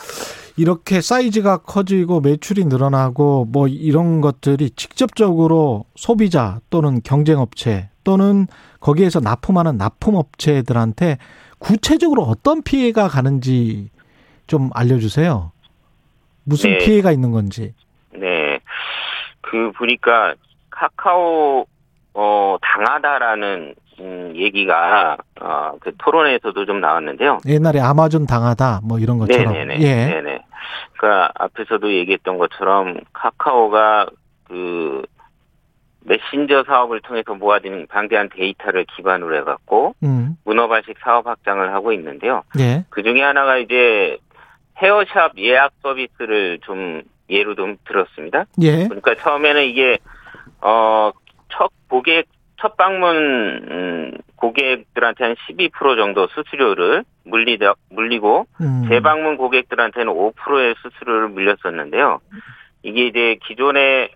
이렇게 사이즈가 커지고 매출이 늘어나고 뭐 이런 것들이 직접적으로 소비자 또는 경쟁업체 또는 거기에서 납품하는 납품업체들한테 구체적으로 어떤 피해가 가는지 좀 알려주세요. 무슨 네. 피해가 있는 건지. 네. 그 보니까 카카오 어 당하다라는 음, 얘기가 어 그 토론회에서도 좀 나왔는데요. 옛날에 아마존 당하다 뭐 이런 것처럼. 네네네. 예. 네네. 그러니까 앞에서도 얘기했던 것처럼 카카오가 그 메신저 사업을 통해서 모아진 방대한 데이터를 기반으로 해갖고 음. 문어발식 사업 확장을 하고 있는데요. 예. 그 중에 하나가 이제 헤어샵 예약 서비스를 좀 예로 좀 들었습니다. 예. 그러니까 처음에는 이게 어 첫 고객 첫 방문 음, 고객들한테 한 12% 정도 수수료를 물리다 물리고 음. 재방문 고객들한테는 5%의 수수료를 물렸었는데요. 이게 이제 기존에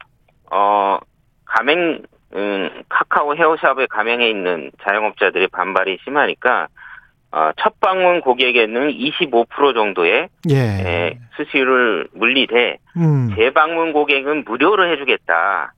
어 가맹 음, 카카오 헤어샵에 가맹해 있는 자영업자들의 반발이 심하니까 어, 첫 방문 고객에는 25% 정도의 예. 예, 수수료를 물리되 음. 재방문 고객은 무료로 해주겠다.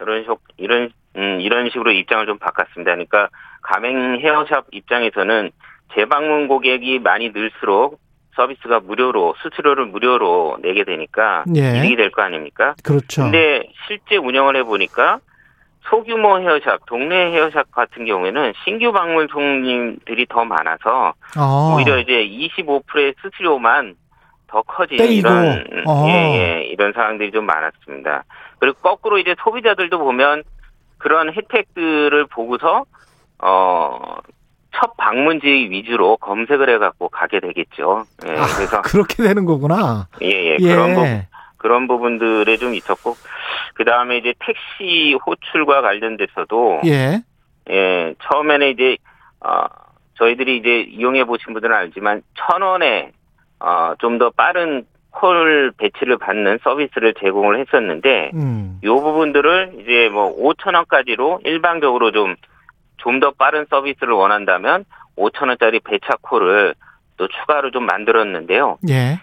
이런 식, 이런, 음, 이런 식으로 입장을 좀 바꿨습니다. 그러니까 가맹 헤어샵 입장에서는 재방문 고객이 많이 늘수록 서비스가 무료로, 수수료를 무료로 내게 되니까 예. 이득이 될 거 아닙니까? 그렇죠. 근데 실제 운영을 해 보니까 소규모 헤어샵, 동네 헤어샵 같은 경우에는 신규 방문 손님들이 더 많아서 어. 오히려 이제 25%의 수수료만 더 커지는 떼이고. 이런 음, 어. 예, 예, 이런 상황들이 좀 많았습니다. 그리고 거꾸로 이제 소비자들도 보면 그런 혜택들을 보고서 어 첫 방문지 위주로 검색을 해갖고 가게 되겠죠. 예, 아, 그래서 그렇게 되는 거구나. 예, 예, 예. 그런 부분 그런 부분들에 좀 있었고 그 다음에 이제 택시 호출과 관련돼서도 예. 예, 처음에는 이제, 어, 저희들이 이제 이용해 보신 분들은 알지만, 천 원에, 어, 좀 더 빠른 콜 배치를 받는 서비스를 제공을 했었는데, 음. 요 부분들을 이제 뭐 5천 원까지로 일방적으로 좀, 좀 더 빠른 서비스를 원한다면, 5천 원짜리 배차 콜을 또 추가로 좀 만들었는데요. 예.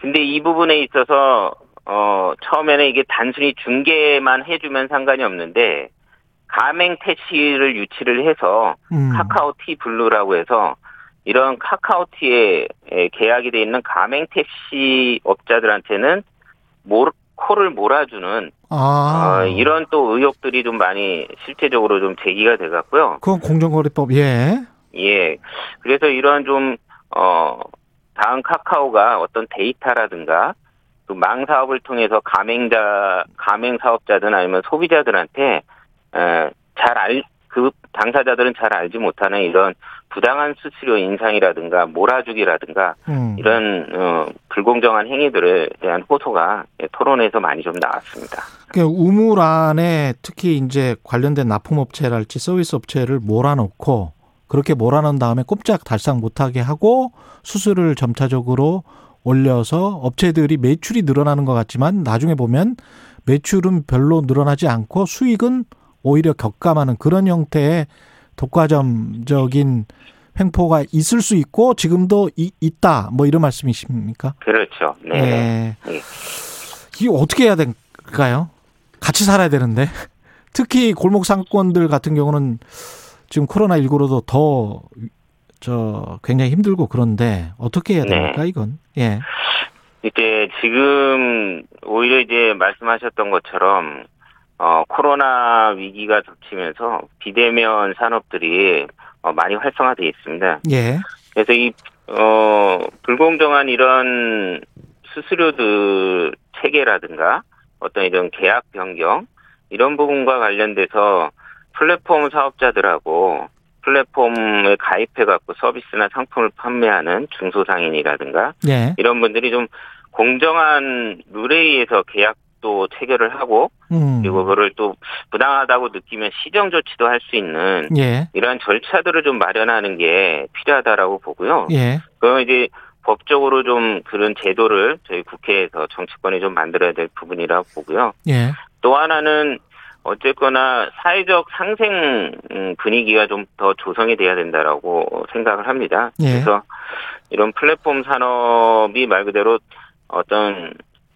근데 이 부분에 있어서 어 처음에는 이게 단순히 중계만 해주면 상관이 없는데 가맹 택시를 유치를 해서 음. 카카오티 블루라고 해서 이런 카카오티에 에, 계약이 돼 있는 가맹 택시 업자들한테는 몰, 콜을 몰아주는 아. 어, 이런 또 의혹들이 좀 많이 실제적으로 좀 제기가 돼갖고요. 그건 공정거래법, 예. 예. 그래서 이런 좀, 어, 다음 카카오가 어떤 데이터라든가 그 망 사업을 통해서 가맹자, 가맹 사업자든 아니면 소비자들한테, 에, 잘 알, 그 당사자들은 잘 알지 못하는 이런 부당한 수수료 인상이라든가 몰아주기라든가 음. 이런, 어, 불공정한 행위들에 대한 호소가 예, 토론에서 많이 좀 나왔습니다. 그 우물 안에 특히 이제 관련된 납품업체랄지 서비스 업체를 몰아넣고 그렇게 몰아넣은 다음에 꼼짝 달싹 못하게 하고 수수료를 점차적으로 올려서 업체들이 매출이 늘어나는 것 같지만 나중에 보면 매출은 별로 늘어나지 않고 수익은 오히려 격감하는 그런 형태의 독과점적인 횡포가 있을 수 있고 지금도 이- 있다 뭐 이런 말씀이십니까? 그렇죠. 네. 예. 네. 이게 어떻게 해야 될까요? 같이 살아야 되는데. 특히 골목 상권들 같은 경우는 지금 코로나 19로도 더, 저, 굉장히 힘들고 그런데 어떻게 해야 네. 됩니까, 이건? 예. 이제 지금 오히려 이제 말씀하셨던 것처럼 어 코로나 위기가 덮치면서 비대면 산업들이 어, 많이 활성화돼 있습니다. 예. 그래서 이 어 불공정한 이런 수수료들 체계라든가 어떤 이런 계약 변경 이런 부분과 관련돼서 플랫폼 사업자들하고 플랫폼에 가입해 갖고 서비스나 상품을 판매하는 중소상인이라든가 예. 이런 분들이 좀 공정한 룰에 의해서 계약도 체결을 하고 음. 그리고 그거를 또 부당하다고 느끼면 시정 조치도 할 수 있는 예. 이러한 절차들을 좀 마련하는 게 필요하다라고 보고요. 예. 그럼 이제 법적으로 좀 그런 제도를 저희 국회에서 정치권이 좀 만들어야 될 부분이라고 보고요. 예. 또 하나는 어쨌거나 사회적 상생 음, 분위기가 좀 더 조성이 돼야 된다라고 생각을 합니다. 예. 그래서 이런 플랫폼 산업이 말 그대로 어떤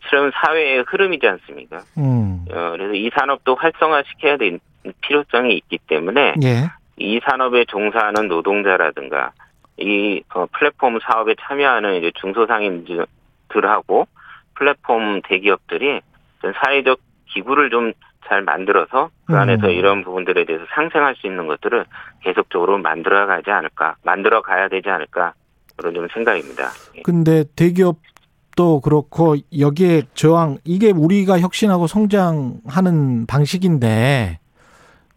실은 사회의 흐름이지 않습니까? 음. 어, 그래서 이 산업도 활성화시켜야 될 필요성이 있기 때문에 예. 이 산업에 종사하는 노동자라든가 이 어, 플랫폼 사업에 참여하는 이제 중소상인들하고 플랫폼 대기업들이 좀 사회적 기구를 좀 잘 만들어서 그 안에서 음. 이런 부분들에 대해서 상생할 수 있는 것들을 계속적으로 만들어 가지 않을까, 만들어 가야 되지 않을까 그런 좀 생각입니다. 예. 근데 대기업도 그렇고 여기에 저항, 이게 우리가 혁신하고 성장하는 방식인데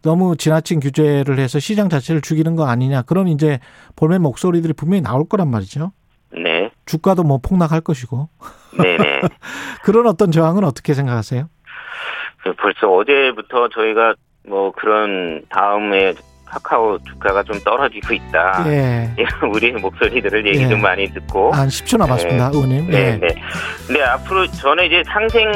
너무 지나친 규제를 해서 시장 자체를 죽이는 거 아니냐. 그런 이제 볼멘 목소리들이 분명히 나올 거란 말이죠. 네, 주가도 뭐 폭락할 것이고. 네, 네. 그런 어떤 저항은 어떻게 생각하세요? 그 벌써 어제부터 저희가 뭐 그런 다음에 카카오 주가가 좀 떨어지고 있다. 예. 우리 목소리들을 얘기 예. 좀 많이 듣고. 한 10초 남았습니다, 의원님. 네, 예. 네. 근데 앞으로 저는 이제 상생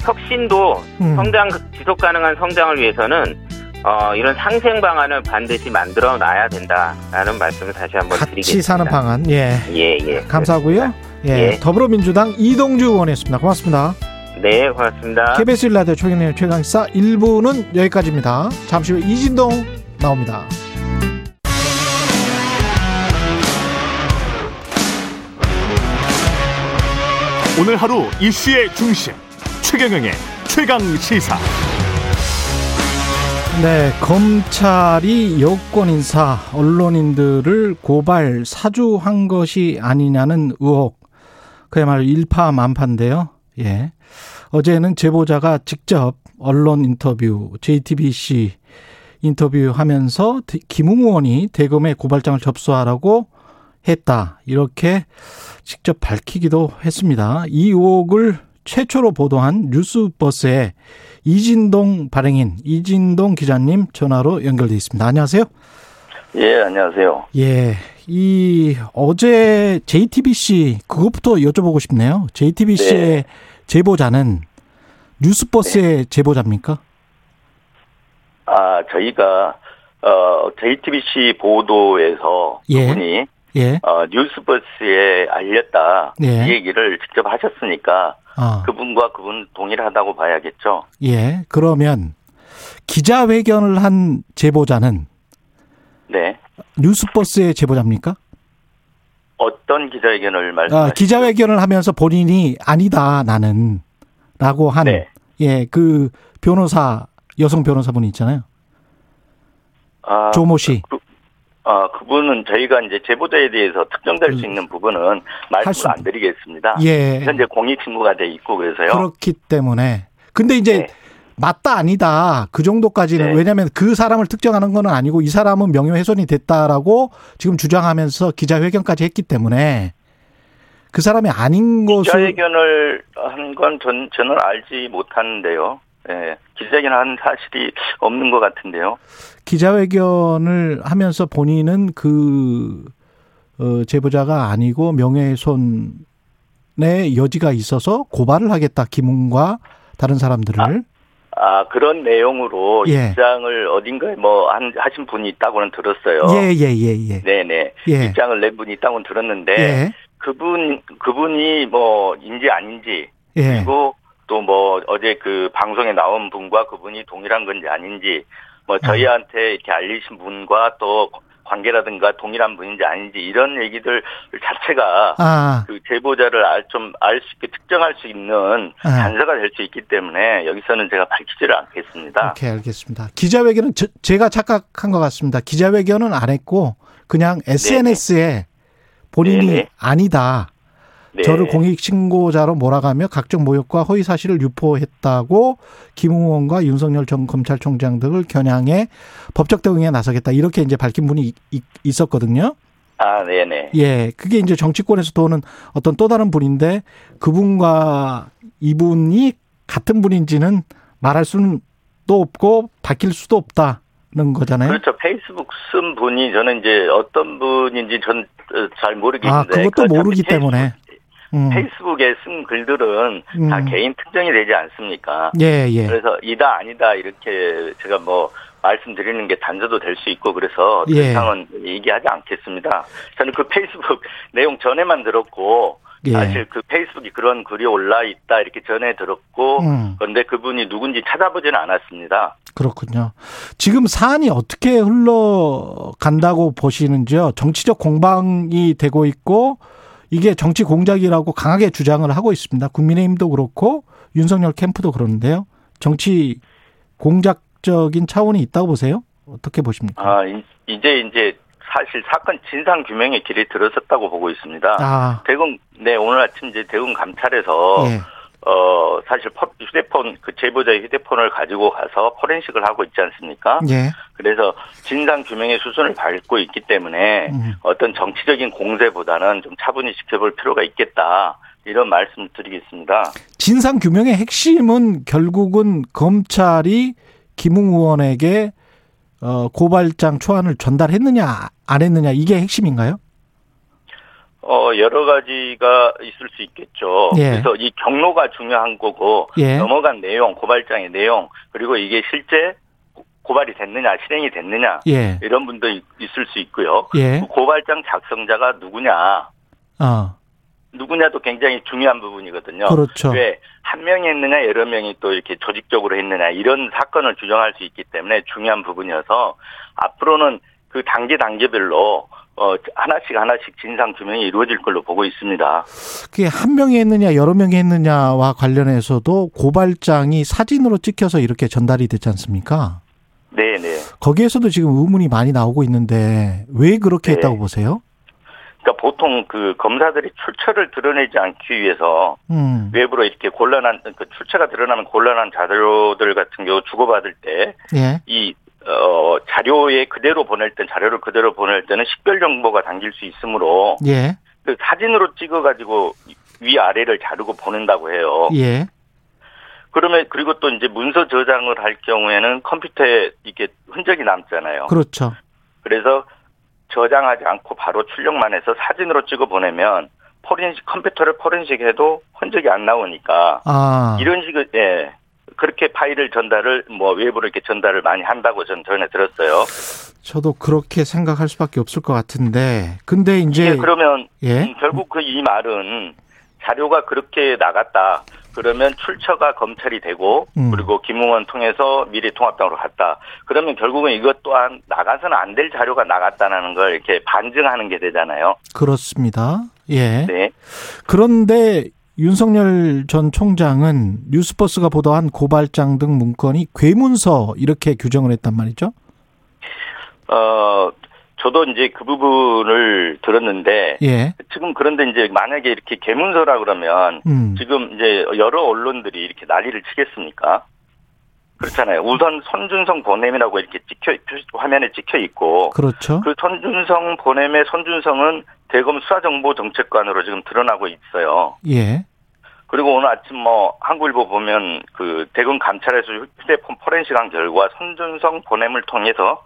혁신도 음. 성장 지속 가능한 성장을 위해서는 어, 이런 상생 방안을 반드시 만들어 놔야 된다라는 말씀을 다시 한번 같이 드리겠습니다. 사는 방안. 예. 예, 예. 감사하고요. 예. 예. 더불어민주당 이동주 의원이었습니다. 고맙습니다. 네, 고맙습니다. KBS 일라디오 최경영 최강시사 1부는 여기까지입니다. 잠시 후 이진동 나옵니다. 오늘 하루 이슈의 중심 최경영의 최강 시사. 네, 검찰이 여권 인사 언론인들을 고발 사주한 것이 아니냐는 의혹. 그야말로 일파만파인데요. 예. 어제는 제보자가 직접 언론 인터뷰, JTBC 인터뷰하면서 대- 김웅 의원이 대검에 고발장을 접수하라고 했다. 이렇게 직접 밝히기도 했습니다. 이 의혹을 최초로 보도한 뉴스버스의 이진동 발행인 이진동 기자님 전화로 연결돼 있습니다. 안녕하세요. 예, 안녕하세요. 예. 이 어제 JTBC 그것부터 여쭤보고 싶네요. JTBC의 네. 제보자는 뉴스버스의 제보자입니까? 아, 저희가 어 JTBC 보도에서 예. 그분이 예. 어 뉴스버스에 알렸다 예. 이 얘기를 직접 하셨으니까 아. 그분과 그분 동일하다고 봐야겠죠. 예. 그러면 기자회견을 한 제보자는 네. 뉴스버스의 제보자입니까? 어떤 기자회견을 아, 말씀하시죠? 기자회견을 하면서 본인이 아니다 나는 라고 한 네. 예, 그 변호사 여성 변호사분이 있잖아요. 아, 조모 씨. 그, 아, 그분은 저희가 이제 제보자에 대해서 특정될 수 있는 부분은 음. 할 수- 말씀을 안 드리겠습니다. 예. 현재 공익 신고가 돼 있고 그래서요. 그렇기 때문에 근데 이제 네. 맞다 아니다 그 정도까지는 네. 왜냐하면 그 사람을 특정하는 건 아니고 이 사람은 명예훼손이 됐다라고 지금 주장하면서 기자회견까지 했기 때문에 그 사람이 아닌 것을 기자회견을 한건 전, 저는 알지 못하는데요. 예. 기자회견 한 사실이 없는 것 같은데요. 기자회견을 하면서 본인은 그 어, 제보자가 아니고 명예훼손의 여지가 있어서 고발을 하겠다 김웅과 다른 사람들을 아, 그런 내용으로 예. 입장을 어딘가에 뭐 한, 하신 분이 있다고는 들었어요. 예예예예 네네. 예. 입장을 낸 분이 있다고는 들었는데, 예. 그분, 그분이 뭐, 인지 아닌지, 예. 그리고 또 뭐, 어제 그 방송에 나온 분과 그분이 동일한 건지 아닌지, 뭐, 아. 저희한테 이렇게 알리신 분과 또 관계라든가 동일한 분인지 아닌지, 이런 얘기들 자체가 아 그 제보자를 알, 좀알 수 있게 특정할 수 있는 아. 단서가 될 수 있기 때문에 여기서는 제가 밝히지를 않겠습니다. 오케이 알겠습니다. 기자회견은 저- 제가 착각한 것 같습니다. 기자회견은 안 했고 그냥 SNS에 본인이 네네. 아니다. 네. 저를 공익 신고자로 몰아가며 각종 모욕과 허위 사실을 유포했다고 김웅원과 윤석열 전 검찰총장 등을 겨냥해 법적 대응에 나서겠다 이렇게 이제 밝힌 분이 있었거든요. 아, 네네. 예, 그게 이제 정치권에서 도는 어떤 또 다른 분인데 그분과 이분이 같은 분인지는 말할 수는 또 없고 밝힐 수도 없다 는 거잖아요. 그렇죠. 페이스북 쓴 분이 저는 이제 어떤 분인지 전 잘 모르겠는데. 아, 그것도 어차피 모르기 페이스북- 때문에. 음. 페이스북에 쓴 글들은 다 음. 개인 특정이 되지 않습니까? 예, 예. 그래서 이다 아니다 이렇게 제가 뭐 말씀드리는 게 단서도 될 수 있고 그래서 더 예. 이상은 얘기하지 않겠습니다. 저는 그 페이스북 내용 전에만 들었고 예. 사실 그 페이스북이 그런 글이 올라 있다 이렇게 전에 들었고 음. 그런데 그분이 누군지 찾아보지는 않았습니다. 그렇군요. 지금 사안이 어떻게 흘러간다고 보시는지요? 정치적 공방이 되고 있고 이게 정치 공작이라고 강하게 주장을 하고 있습니다. 국민의힘도 그렇고 윤석열 캠프도 그러는데요. 정치 공작적인 차원이 있다고 보세요? 어떻게 보십니까? 아 이- 이제 이제 사실 사건 진상 규명의 길이 들어섰다고 보고 있습니다. 아, 대검 네 오늘 아침 이제 대검 감찰에서 예. 어 사실 퍼- 휴대폰 그 제보자의 휴대폰을 가지고 가서 포렌식을 하고 있지 않습니까? 예. 그래서 진상 규명의 수순을 밟고 있기 때문에 음. 어떤 정치적인 공세보다는 좀 차분히 지켜볼 필요가 있겠다 이런 말씀을 드리겠습니다. 진상 규명의 핵심은 결국은 검찰이 김웅 의원에게 어, 고발장 초안을 전달했느냐 안 했느냐 이게 핵심인가요? 어 여러 가지가 있을 수 있겠죠. 예. 그래서 이 경로가 중요한 거고 예. 넘어간 내용, 고발장의 내용 그리고 이게 실제 고- 고발이 됐느냐, 실행이 됐느냐 예. 이런 분도 있- 있을 수 있고요. 예. 그 고발장 작성자가 누구냐, 어. 누구냐도 굉장히 중요한 부분이거든요. 그렇죠. 왜 한 명이 했느냐, 여러 명이 또 이렇게 조직적으로 했느냐 이런 사건을 규정할 수 있기 때문에 중요한 부분이어서 앞으로는 그 단계 단계별로 어 하나씩 하나씩 진상 규명이 이루어질 걸로 보고 있습니다. 그게 한 명이 했느냐 여러 명이 했느냐와 관련해서도 고발장이 사진으로 찍혀서 이렇게 전달이 됐지 않습니까? 네, 네. 거기에서도 지금 의문이 많이 나오고 있는데 왜 그렇게 네. 했다고 보세요? 그러니까 보통 그 검사들이 출처를 드러내지 않기 위해서 음. 외부로 이렇게 곤란한 그 출처가 드러나면 곤란한 자료들 같은 경우 주고받을 때 예. 이 어, 자료에 그대로 보낼 때 자료를 그대로 보낼 때는 식별 정보가 담길 수 있으므로 예. 그 사진으로 찍어가지고 위 아래를 자르고 보낸다고 해요. 예. 그러면 그리고 또 이제 문서 저장을 할 경우에는 컴퓨터에 이게 흔적이 남잖아요. 그렇죠. 그래서 저장하지 않고 바로 출력만 해서 사진으로 찍어 보내면 포렌식 컴퓨터를 포렌식해도 흔적이 안 나오니까 아. 이런 식의 예 그렇게 파일을 전달을 뭐 외부로 이렇게 전달을 많이 한다고 전 전에 들었어요. 저도 그렇게 생각할 수밖에 없을 것 같은데 근데 이제 예, 그러면 예. 음, 결국 그 이 말은 자료가 그렇게 나갔다. 그러면 출처가 검찰이 되고 음. 그리고 김웅원 통해서 미래통합당으로 갔다. 그러면 결국은 이것 또한 나가서는 안 될 자료가 나갔다는 걸 이렇게 반증하는 게 되잖아요. 그렇습니다. 예. 네. 그런데 윤석열 전 총장은 뉴스버스가 보도한 고발장 등 문건이 괴문서 이렇게 규정을 했단 말이죠. 어, 저도 이제 그 부분을 들었는데 예. 지금 그런데 이제 만약에 이렇게 개문서라 그러면 음. 지금 이제 여러 언론들이 이렇게 난리를 치겠습니까? 그렇잖아요. 우선 손준성 보냄이라고 이렇게 찍혀 화면에 찍혀 있고 그렇죠. 그 손준성 보냄의 손준성은 대검 수사정보정책관으로 지금 드러나고 있어요. 예. 그리고 오늘 아침 뭐 한국일보 보면 그 대검 감찰에서 휴대폰 포렌식한 결과 손준성 보냄을 통해서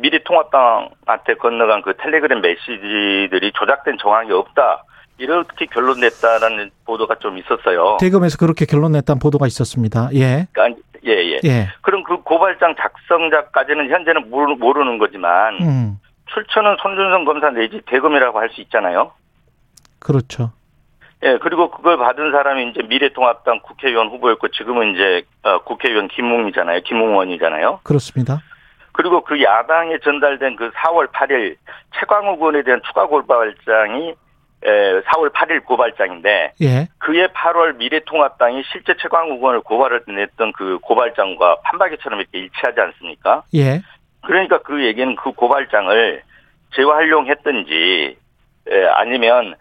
미래통합당한테 건너간 그 텔레그램 메시지들이 조작된 정황이 없다. 이렇게 결론 냈다라는 보도가 좀 있었어요. 대검에서 그렇게 결론 냈다는 보도가 있었습니다. 예. 그러니까 예, 예. 예. 그럼 그 고발장 작성자까지는 현재는 모르- 모르는 거지만 음. 출처는 손준성 검사 내지 대검이라고 할 수 있잖아요. 그렇죠. 예, 그리고 그걸 받은 사람이 이제 미래통합당 국회의원 후보였고 지금은 이제 어, 국회의원 김웅이잖아요. 김웅원이잖아요. 그렇습니다. 그리고 그 야당에 전달된 그 4월 8일 최광욱 의원에 대한 추가 고발장이 에, 4월 8일 고발장인데 예. 그해 8월 미래통합당이 실제 최광욱 의원을 고발을 냈던 그 고발장과 판박이처럼 이렇게 일치하지 않습니까? 예. 그러니까 그 얘기는 그 고발장을 재활용했든지 에, 아니면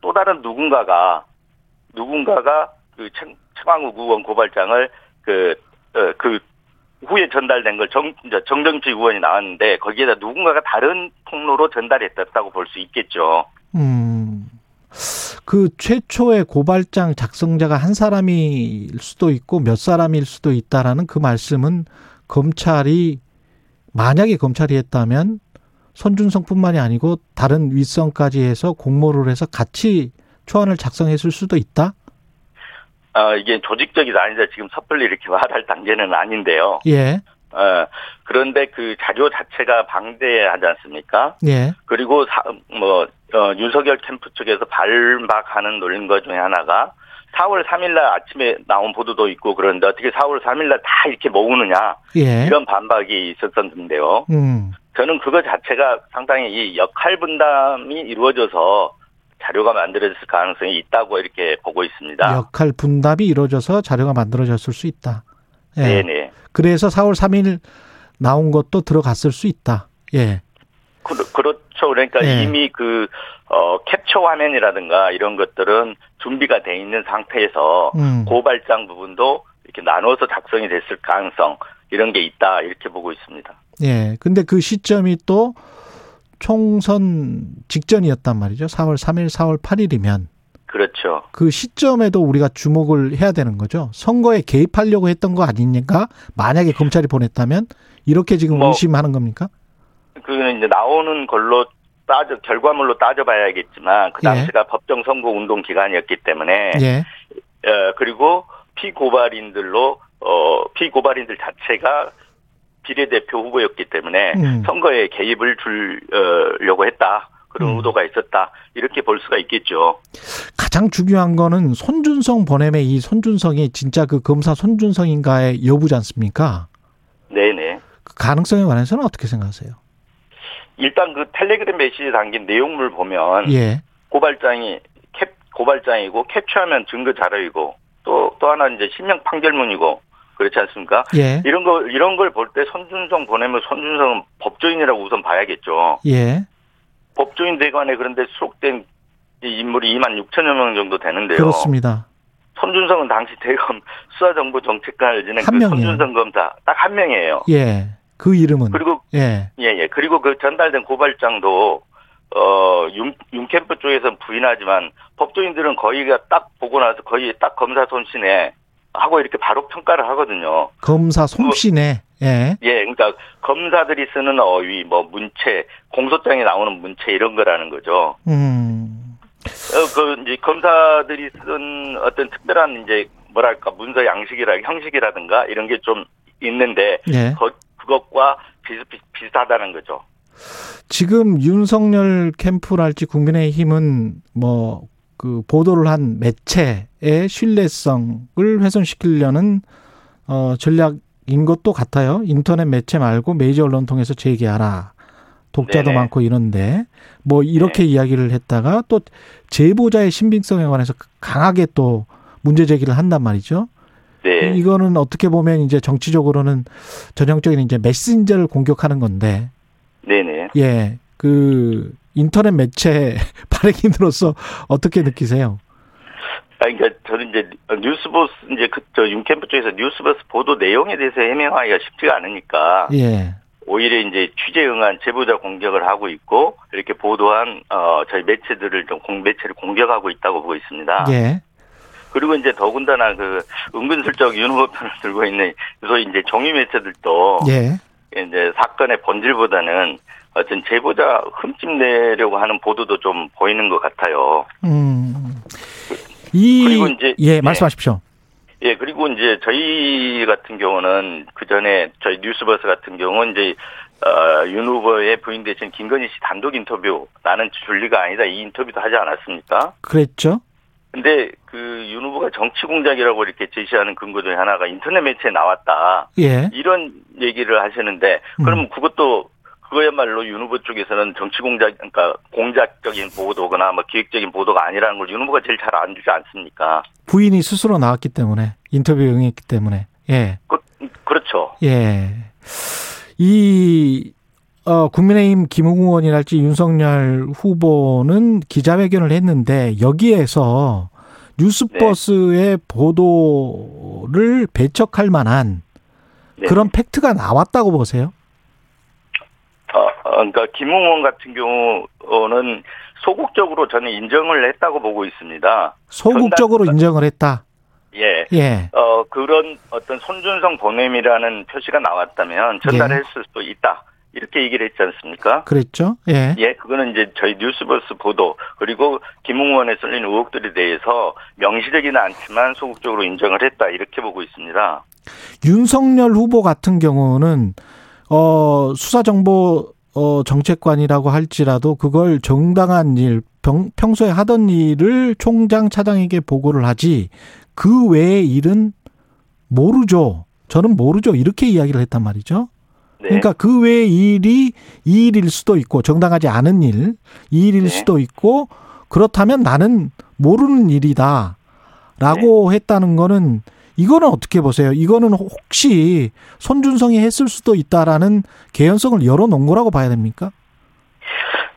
또 다른 누군가가 누군가가 그 최- 최광욱 의원 고발장을 그, 어, 그 후에 전달된 걸 정, 정정치 의원이 나왔는데 거기에다 누군가가 다른 통로로 전달했다고 볼 수 있겠죠. 음. 그 최초의 고발장 작성자가 한 사람일 수도 있고 몇 사람일 수도 있다라는 그 말씀은 검찰이 만약에 검찰이 했다면 손준성뿐만이 아니고 다른 윗선까지 해서 공모를 해서 같이 초안을 작성했을 수도 있다. 아, 이게 조직적이다 아니다 지금 섣불리 이렇게 말할 단계는 아닌데요. 예, 어, 그런데 그 자료 자체가 방대하지 않습니까? 예, 그리고 사, 뭐 어, 윤석열 캠프 쪽에서 발박하는 논것 중에 하나가 4월 3일 날 아침에 나온 보도도 있고 그런데 어떻게 4월 3일 날 다 이렇게 모으느냐 예. 이런 반박이 있었었는데요. 음, 저는 그거 자체가 상당히 이 역할 분담이 이루어져서 자료가 만들어졌을 가능성이 있다고 이렇게 보고 있습니다. 역할 분담이 이루어져서 자료가 만들어졌을 수 있다. 예. 네네. 그래서 4월 3일 나온 것도 들어갔을 수 있다. 예. 그, 그렇죠. 그러니까 네. 이미 그, 어, 캡처 화면이라든가 이런 것들은 준비가 돼 있는 상태에서 음. 고발장 부분도 이렇게 나눠서 작성이 됐을 가능성 이런 게 있다 이렇게 보고 있습니다. 예. 근데 그 시점이 또 총선 직전이었단 말이죠. 4월 3일, 4월 8일이면 그렇죠. 그 시점에도 우리가 주목을 해야 되는 거죠. 선거에 개입하려고 했던 거 아닙니까? 만약에 검찰이 보냈다면 이렇게 지금 뭐- 의심하는 겁니까? 그거는 이제 나오는 걸로 따져 결과물로 따져봐야겠지만 그 예. 당시가 법정 선거 운동 기간이었기 때문에 예. 어, 그리고 피고발인들로 어, 피고발인들 자체가 비례대표 후보였기 때문에 음. 선거에 개입을 주려고 했다. 그런 음. 의도가 있었다. 이렇게 볼 수가 있겠죠. 가장 중요한 거는 손준성 보냄의 이 손준성이 진짜 그 검사 손준성인가의 여부지 않습니까? 네네. 그 가능성에 관해서는 어떻게 생각하세요? 일단 그 텔레그램 메시지 담긴 내용물 보면 예. 고발장이 캡 고발장이고 캡처하면 증거 자료이고 또 또 하나 이제 실명 판결문이고 그렇지 않습니까? 예. 이런 거 이런 걸 볼 때 손준성 보내면 손준성은 법조인이라고 우선 봐야겠죠. 예. 법조인 대관에 그런데 수록된 이 인물이 2만 6천여 명 정도 되는데요. 그렇습니다. 손준성은 당시 대검 수사정보 정책관을 지낸 한 그. 손준성 검사 딱 한 명이에요. 예. 그 이름은 그리고 예. 예, 예. 그리고 그 전달된 고발장도, 어, 윤, 윤캠프 쪽에서는 부인하지만, 법조인들은 거의가 딱 보고 나서 거의 딱 검사 손신에 하고 이렇게 바로 평가를 하거든요. 검사 솜씨네. 예. 예, 그러니까 검사들이 쓰는 어휘, 뭐 문체, 공소장에 나오는 문체 이런 거라는 거죠. 음. 어, 그 이제 검사들이 쓴 어떤 특별한 이제 뭐랄까 문서 양식이라 형식이라든가 이런 게 좀 있는데 예. 거- 그것과 비슷, 비슷하다는 거죠. 지금 윤석열 캠프랄지 국민의힘은 뭐 그 보도를 한 매체의 신뢰성을 훼손시키려는 어 전략인 것도 같아요. 인터넷 매체 말고 메이저 언론 통해서 제기하라. 독자도 네네. 많고 이런데 뭐 이렇게 이야기를 했다가 또 제보자의 신빙성에 관해서 강하게 또 문제 제기를 한단 말이죠. 네. 이거는 어떻게 보면 이제 정치적으로는 전형적인 이제 메신저를 공격하는 건데 네네. 예. 그 인터넷 매체 발행인으로서 어떻게 느끼세요? 아, 그러니까 저는 이제 뉴스보스 이제 그저 윤캠프 쪽에서 뉴스보스 보도 내용에 대해서 해명하기가 쉽지가 않으니까 예. 오히려 이제 취재 응한 제보자 공격을 하고 있고 이렇게 보도한 어 저희 매체들을 좀 공, 매체를 공격하고 있다고 보고 있습니다. 예. 그리고 이제 더군다나 그 은근슬쩍 윤 후보 편을 들고 있는 소위 이제 정유 매체들도 예. 이제 사건의 본질보다는 어떤 제보자 흠집 내려고 하는 보도도 좀 보이는 것 같아요. 음. 이 그리고 이제- 예, 네. 말씀하십시오. 예, 그리고 이제 저희 같은 경우는 그 전에 저희 뉴스버스 같은 경우는 이제 어, 윤 후보의 부인 대신 김건희 씨 단독 인터뷰 나는 줄리가 아니다 이 인터뷰도 하지 않았습니까? 그랬죠? 근데 그 윤 후보가 정치 공작이라고 이렇게 제시하는 근거 중에 하나가 인터넷 매체에 나왔다 예. 이런 얘기를 하시는데 음. 그러면 그것도 그거야말로 윤 후보 쪽에서는 정치 공작 그러니까 공작적인 보도거나 뭐 기획적인 보도가 아니라는 걸 윤 후보가 제일 잘 안 주지 않습니까? 부인이 스스로 나왔기 때문에 인터뷰에 응했기 때문에 예. 그, 그렇죠. 예. 이, 어, 국민의힘 김웅 의원이랄지 윤석열 후보는 기자회견을 했는데 여기에서 뉴스버스의 보도를 배척할 만한 네. 그런 팩트가 나왔다고 보세요? 어, 어, 그러니까 김웅 의원 같은 경우는 소극적으로 저는 인정을 했다고 보고 있습니다. 소극적으로 인정을 했다. 예. 예. 어, 그런 어떤 손준성 보냄이라는 표시가 나왔다면 전달했을 수도 있다. 이렇게 얘기를 했지 않습니까? 그랬죠? 예. 예, 그거는 이제 저희 뉴스버스 보도 그리고 김웅 의원에 쏠린 의혹들에 대해서 명시되지는 않지만 소극적으로 인정을 했다 이렇게 보고 있습니다. 윤석열 후보 같은 경우는 어 수사정보 어 정책관이라고 할지라도 그걸 정당한 일 평, 평소에 하던 일을 총장 차장에게 보고를 하지 그 외의 일은 모르죠. 저는 모르죠. 이렇게 이야기를 했단 말이죠. 네. 그러니까 그 외의 일이 이 일일 수도 있고 정당하지 않은 일, 이 일일 네. 수도 있고 그렇다면 나는 모르는 일이다. 라고 네. 했다는 거는 이거는 어떻게 보세요? 이거는 혹시 손준성이 했을 수도 있다라는 개연성을 열어놓은 거라고 봐야 됩니까?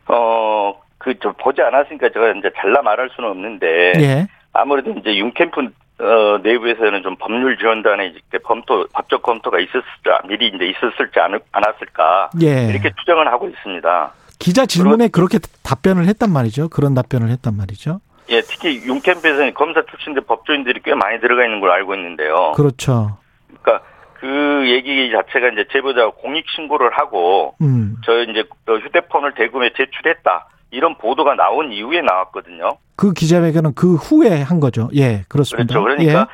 어, 그, 저, 보지 않았으니까 제가 이제 잘라 말할 수는 없는데. 예. 아무래도 이제 윤캠프 어, 내부에서는 좀 법률 지원단의 이제 검토, 법적 검토가 있었을, 미리 이제 있었을지 않, 않았을까. 예. 이렇게 추정을 하고 있습니다. 기자 질문에 그렇게 답변을 했단 말이죠. 그런 답변을 했단 말이죠. 예, 특히 윤캠프에서는 검사 출신들 법조인들이 꽤 많이 들어가 있는 걸 알고 있는데요. 그렇죠. 그러니까 그 얘기 자체가 이제 제보자가 공익 신고를 하고 음. 저 이제 그 휴대폰을 대금에 제출했다. 이런 보도가 나온 이후에 나왔거든요. 그 기자회견은 그 후에 한 거죠. 예, 그렇습니다. 그렇죠. 그러니까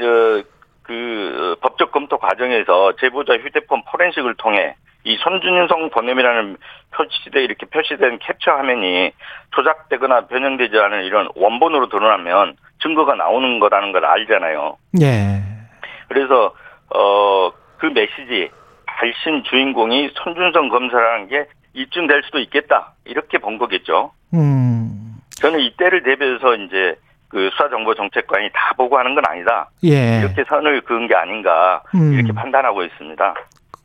예. 어, 그 법적 검토 과정에서 제보자 휴대폰 포렌식을 통해 이 손준성 보냄이라는 표시돼 이렇게 표시된 캡처 화면이 조작되거나 변형되지 않은 이런 원본으로 드러나면 증거가 나오는 거라는 걸 알잖아요. 예. 그래서 어 그 메시지 발신 주인공이 손준성 검사라는 게 입증될 수도 있겠다 이렇게 본 거겠죠. 음. 저는 이때를 대비해서 이제 그 수사정보정책관이 다 보고하는 건 아니다. 예. 이렇게 선을 그은 게 아닌가 음. 이렇게 판단하고 있습니다.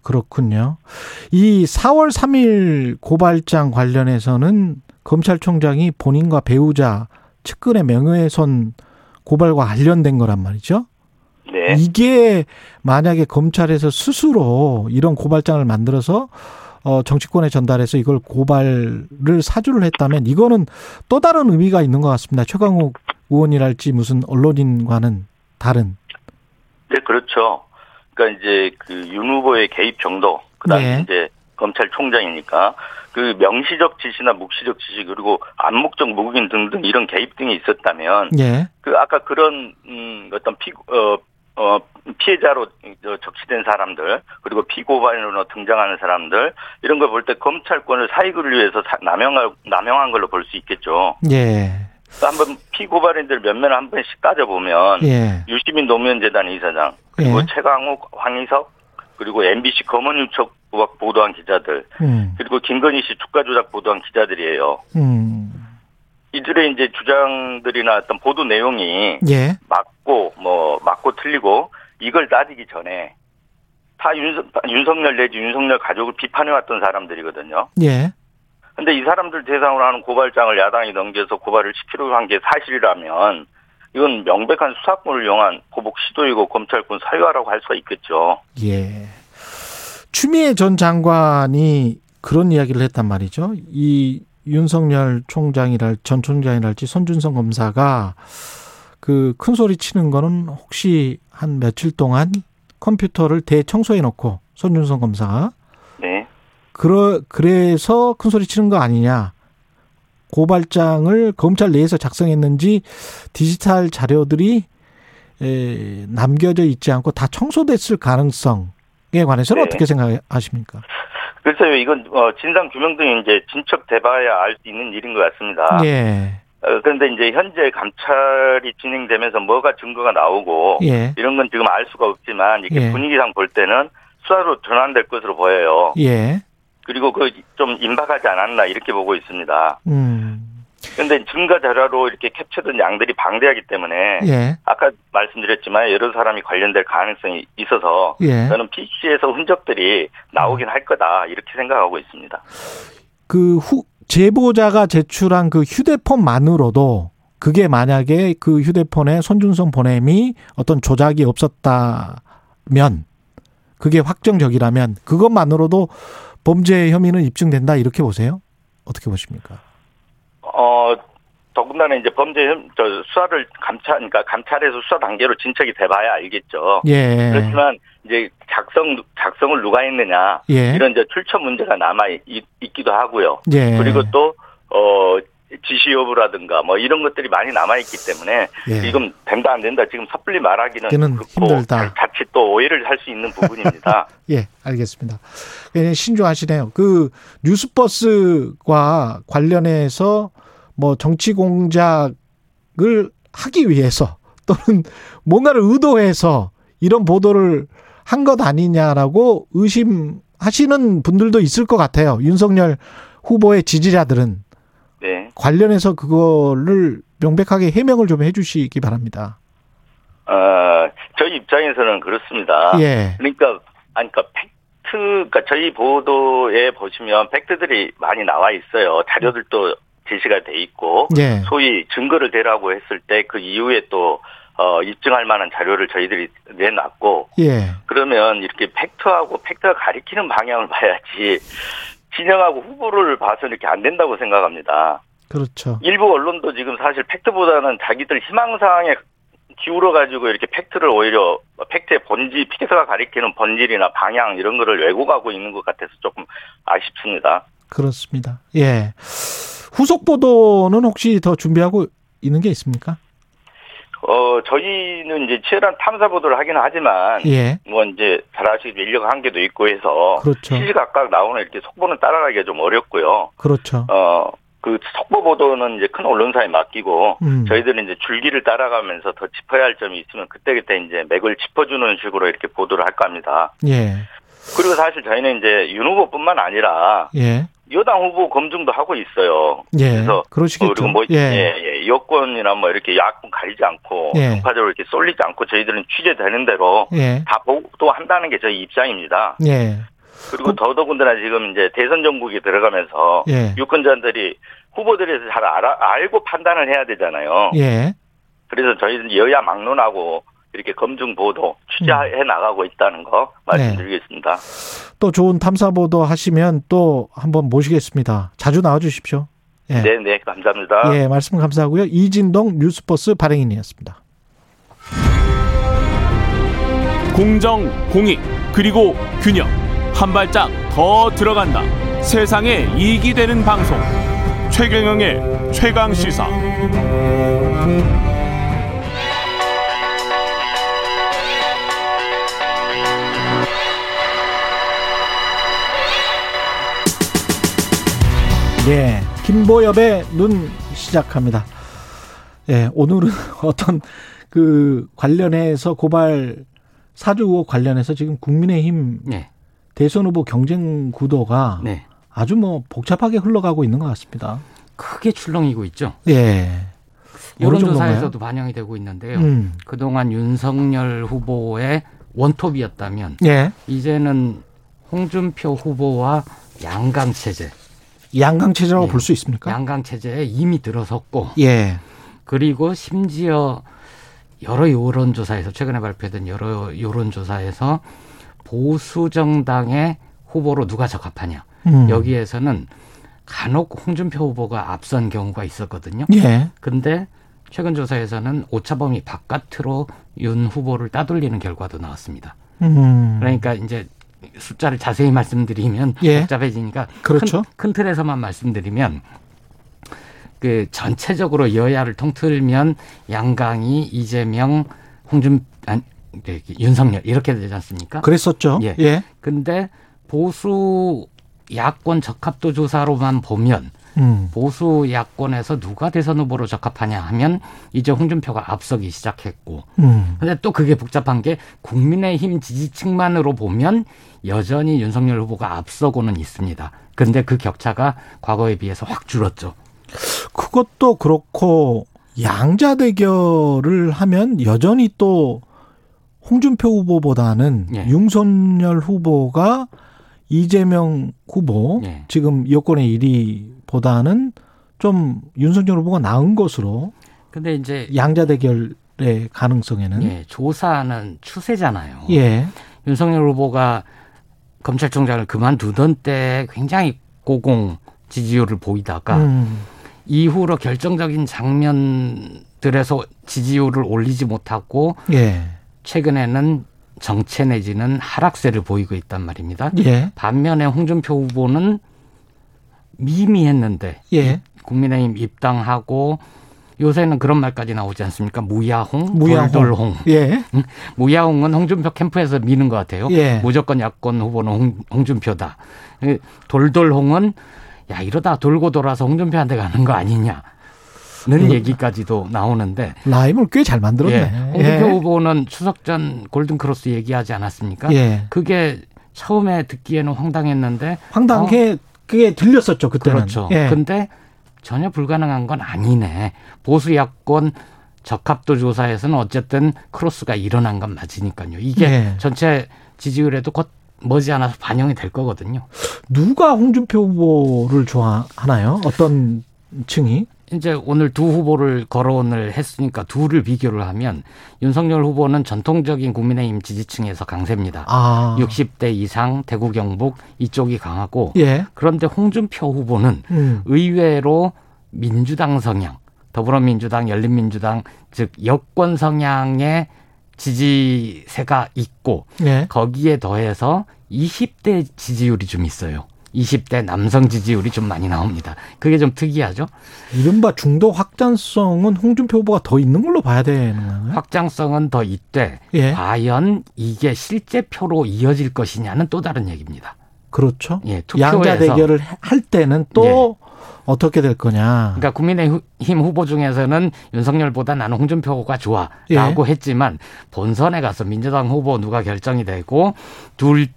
그렇군요. 이 4월 3일 고발장 관련해서는 검찰총장이 본인과 배우자 측근의 명예훼손 고발과 관련된 거란 말이죠. 네. 이게 만약에 검찰에서 스스로 이런 고발장을 만들어서 어 정치권에 전달해서 이걸 고발을 사주를 했다면 이거는 또 다른 의미가 있는 것 같습니다. 최강욱 의원이랄지 무슨 언론인과는 다른. 네, 그렇죠. 그러니까 이제 그 윤 후보의 개입 정도, 그다음에 네. 이제 검찰총장이니까 그 명시적 지시나 묵시적 지시 그리고 암묵적 무국인 등등 이런 개입 등이 있었다면 예. 그 아까 그런 음 어떤 피 어, 어, 피해자로 저 적시된 사람들 그리고 피고발인으로 등장하는 사람들 이런 걸 볼 때 검찰권을 사익을 위해서 사- 남용할 남용한 걸로 볼 수 있겠죠. 예. 한번 피고발인들 몇명한 번씩 따져보면 예. 유시민 노무현재단 이사장 그리고 예. 최강욱, 황희석 그리고 MBC 검언유착 보도한 기자들 음. 그리고 김건희 씨 주가 조작 보도한 기자들이에요. 음. 이들의 이제 주장들이나 어떤 보도 내용이 예. 맞고 뭐 맞고 틀리고 이걸 따지기 전에 다 윤석, 윤석열 내지 윤석열 가족을 비판해왔던 사람들이거든요. 예. 근데 이 사람들 대상으로 하는 고발장을 야당이 넘겨서 고발을 시키려고 한 게 사실이라면 이건 명백한 수사권을 이용한 보복 시도이고 검찰권 사유화라고 할 수가 있겠죠. 예. 추미애 전 장관이 그런 이야기를 했단 말이죠. 이 윤석열 총장이랄 전 총장이랄지 손준성 검사가 그 큰 소리 치는 거는 혹시 한 며칠 동안 컴퓨터를 대청소해 놓고 손준성 검사가 네. 그러 그래서 큰 소리 치는 거 아니냐. 고발장을 검찰 내에서 작성했는지 디지털 자료들이 에, 남겨져 있지 않고 다 청소됐을 가능성에 관해서는 네. 어떻게 생각하십니까? 글쎄요, 이건 어, 진상 규명 등이 이제 진척돼봐야 알 수 있는 일인 것 같습니다. 예, 어, 그런데 이제 현재 감찰이 진행되면서 뭐가 증거가 나오고 예, 이런 건 지금 알 수가 없지만 이렇게 예. 분위기상 볼 때는 수사로 전환될 것으로 보여요. 예, 그리고 그 좀 임박하지 않았나 이렇게 보고 있습니다. 음, 그런데 증거 자료로 이렇게 캡처된 양들이 방대하기 때문에 예, 아까 말씀드렸지만 여러 사람이 관련될 가능성이 있어서 예. 저는 PC에서 흔적들이 나오긴 할 거다 이렇게 생각하고 있습니다. 그 후, 제보자가 제출한 그 휴대폰만으로도 그게 만약에 그 휴대폰에 손준성 보냄이 어떤 조작이 없었다면 그게 확정적이라면 그것만으로도 범죄 혐의는 입증된다 이렇게 보세요? 어떻게 보십니까? 어 더군다나 이제 범죄 혐- 저 수사를 감찰 그러니까 감찰에서 수사 단계로 진척이 돼봐야 알겠죠. 예. 그렇지만 이제 작성 작성을 누가 했느냐 예. 이런 이제 출처 문제가 남아 있, 기도 하고요. 예. 그리고 또 어. 지시 여부라든가 뭐 이런 것들이 많이 남아 있기 때문에 예. 지금 된다 안 된다 지금 섣불리 말하기는 그렇고 자칫 또 오해를 할 수 있는 부분입니다. 예, 알겠습니다. 예, 신중하시네요. 그 뉴스버스과 관련해서 뭐 정치 공작을 하기 위해서 또는 뭔가를 의도해서 이런 보도를 한 것 아니냐라고 의심하시는 분들도 있을 것 같아요. 윤석열 후보의 지지자들은 네. 관련해서 그거를 명백하게 해명을 좀 해주시기 바랍니다. 어, 저희 입장에서는 그렇습니다. 예, 그러니까 아니 그러니까 팩트 그러니까 저희 보도에 보시면 팩트들이 많이 나와 있어요. 자료들도 제시가 돼 있고 예, 소위 증거를 대라고 했을 때 그 이후에 또 어, 입증할 만한 자료를 저희들이 내놨고 예, 그러면 이렇게 팩트하고 팩트가 가리키는 방향을 봐야지 진영하고 후보를 봐서 이렇게 안 된다고 생각합니다. 그렇죠. 일부 언론도 지금 사실 팩트보다는 자기들 희망사항에 기울어 가지고 이렇게 팩트를 오히려 팩트의 본질, 팩트가 가리키는 본질이나 방향 이런 거를 왜곡하고 있는 것 같아서 조금 아쉽습니다. 그렇습니다. 예. 후속 보도는 혹시 더 준비하고 있는 게 있습니까? 어, 저희는 이제 치열한 탐사 보도를 하긴 하지만 예. 뭐 이제 잘 아시겠지만 인력 한계도 있고 해서 그렇죠. 시시각각 나오는 이렇게 속보는 따라가기가 좀 어렵고요. 그렇죠. 어, 그 속보 보도는 이제 큰 언론사에 맡기고 음. 저희들은 이제 줄기를 따라가면서 더 짚어야 할 점이 있으면 그때그때 이제 맥을 짚어주는 식으로 이렇게 보도를 할까 합니다. 예. 그리고 사실 저희는 이제 윤 후보뿐만 아니라 예. 여당 후보 검증도 하고 있어요. 예. 그래서 그러시겠죠. 그리고 뭐 예. 예, 예, 여권이나 뭐 이렇게 야권 가리지 않고 예. 정파적으로 이렇게 쏠리지 않고 저희들은 취재되는 대로 예. 다 보도한다는 게 저희 입장입니다. 예. 그리고 더더군다나 지금 이제 대선 정국에 들어가면서 예. 유권자들이 후보들에 대해서 잘 알아, 알고 판단을 해야 되잖아요. 예. 그래서 저희는 여야 막론하고 이렇게 검증 보도 취재해 나가고 있다는 거 말씀드리겠습니다. 또 좋은 탐사 보도 하시면 또 한번 모시겠습니다. 자주 나와 주십시오. 예. 네, 네, 감사합니다. 예, 말씀 감사하고요. 이진동 뉴스버스 발행인이었습니다. 공정, 공익, 그리고 균형. 한 발짝 더 들어간다. 세상에 이익이 되는 방송. 최경영의 최강 시사. 예. 김보엽의 눈 시작합니다. 예, 오늘은 어떤 그 관련해서 고발 사주 의혹 관련해서 지금 국민의힘 네. 대선 후보 경쟁 구도가 네. 아주 뭐 복잡하게 흘러가고 있는 것 같습니다. 크게 출렁이고 있죠. 예. 여론조사에서도 반영이 되고 있는데요. 음. 그동안 윤석열 후보의 원톱이었다면 예. 이제는 홍준표 후보와 양강 체제, 양강 체제라고 예. 볼수 있습니까? 양강 체제에 이미 들어섰고 예. 그리고 심지어 여러 여론조사에서 최근에 발표된 여러 여론조사에서 보수 정당의 후보로 누가 적합하냐 음. 여기에서는 간혹 홍준표 후보가 앞선 경우가 있었거든요. 예. 근데 최근 조사에서는 오차범위 바깥으로 윤 후보를 따돌리는 결과도 나왔습니다. 음. 그러니까 이제 숫자를 자세히 말씀드리면 예. 복잡해지니까 그렇죠. 큰, 큰 틀에서만 말씀드리면 그 전체적으로 여야를 통틀면 양강이 이재명 홍준 아니 네, 윤석열 이렇게 되지 않습니까? 그랬었죠. 예. 예. 근데 보수 야권 적합도 조사로만 보면 음. 보수 야권에서 누가 대선 후보로 적합하냐 하면 이제 홍준표가 앞서기 시작했고 음. 근데 또 그게 복잡한 게 국민의힘 지지층만으로 보면 여전히 윤석열 후보가 앞서고는 있습니다. 근데 그 격차가 과거에 비해서 확 줄었죠. 그것도 그렇고 양자 대결을 하면 여전히 또 홍준표 후보보다는 예. 윤석열 후보가 이재명 후보 예. 지금 여권의 1위보다는 좀 윤석열 후보가 나은 것으로 근데 이제 양자 대결의 가능성에는 예, 조사는 추세잖아요. 예. 윤석열 후보가 검찰총장을 그만두던 때 굉장히 고공 지지율을 보이다가 음. 이후로 결정적인 장면들에서 지지율을 올리지 못하고 예. 최근에는 정체 내지는 하락세를 보이고 있단 말입니다. 예. 반면에 홍준표 후보는 미미했는데 예. 국민의힘 입당하고 요새는 그런 말까지 나오지 않습니까? 무야홍, 무야홍. 돌돌홍. 예. 무야홍은 홍준표 캠프에서 미는 것 같아요. 예. 무조건 야권 후보는 홍, 홍준표다. 그 돌돌홍은 야 이러다 돌고 돌아서 홍준표한테 가는 거 아니냐. 는 그- 얘기까지도 나오는데 라임을 꽤 잘 만들었네. 예, 홍준표 후보는 추석 전 골든크로스 얘기하지 않았습니까? 예. 그게 처음에 듣기에는 황당했는데 황당하게 그게 들렸었죠 그때는. 그렇죠. 예. 근데 전혀 불가능한 건 아니네. 보수 야권 적합도 조사에서는 어쨌든 크로스가 일어난 건 맞으니까요. 이게 예. 전체 지지율에도 곧 머지않아서 반영이 될 거거든요. 누가 홍준표 후보를 좋아하나요? 어떤 층이? 이제 오늘 두 후보를 거론을 했으니까 둘을 비교를 하면 윤석열 후보는 전통적인 국민의힘 지지층에서 강세입니다. 아. 60대 이상 대구 경북 이쪽이 강하고 예. 그런데 홍준표 후보는 음. 의외로 민주당 성향, 더불어민주당, 열린민주당 즉 여권 성향의 지지세가 있고 예. 거기에 더해서 20대 지지율이 좀 있어요. 20대 남성 지지율이 좀 많이 나옵니다. 그게 좀 특이하죠. 이른바 중도 확장성은 홍준표 후보가 더 있는 걸로 봐야 되는 건가요? 확장성은 더 있되 예. 과연 이게 실제 표로 이어질 것이냐는 또 다른 얘기입니다. 그렇죠. 예, 투표에서 양자 대결을 할 때는 또 어떻게 될 거냐. 그러니까 국민의힘 후보 중에서는 윤석열보다 나는 홍준표가 좋아라고 예. 했지만 본선에 가서 민주당 후보 누가 결정이 되고 둘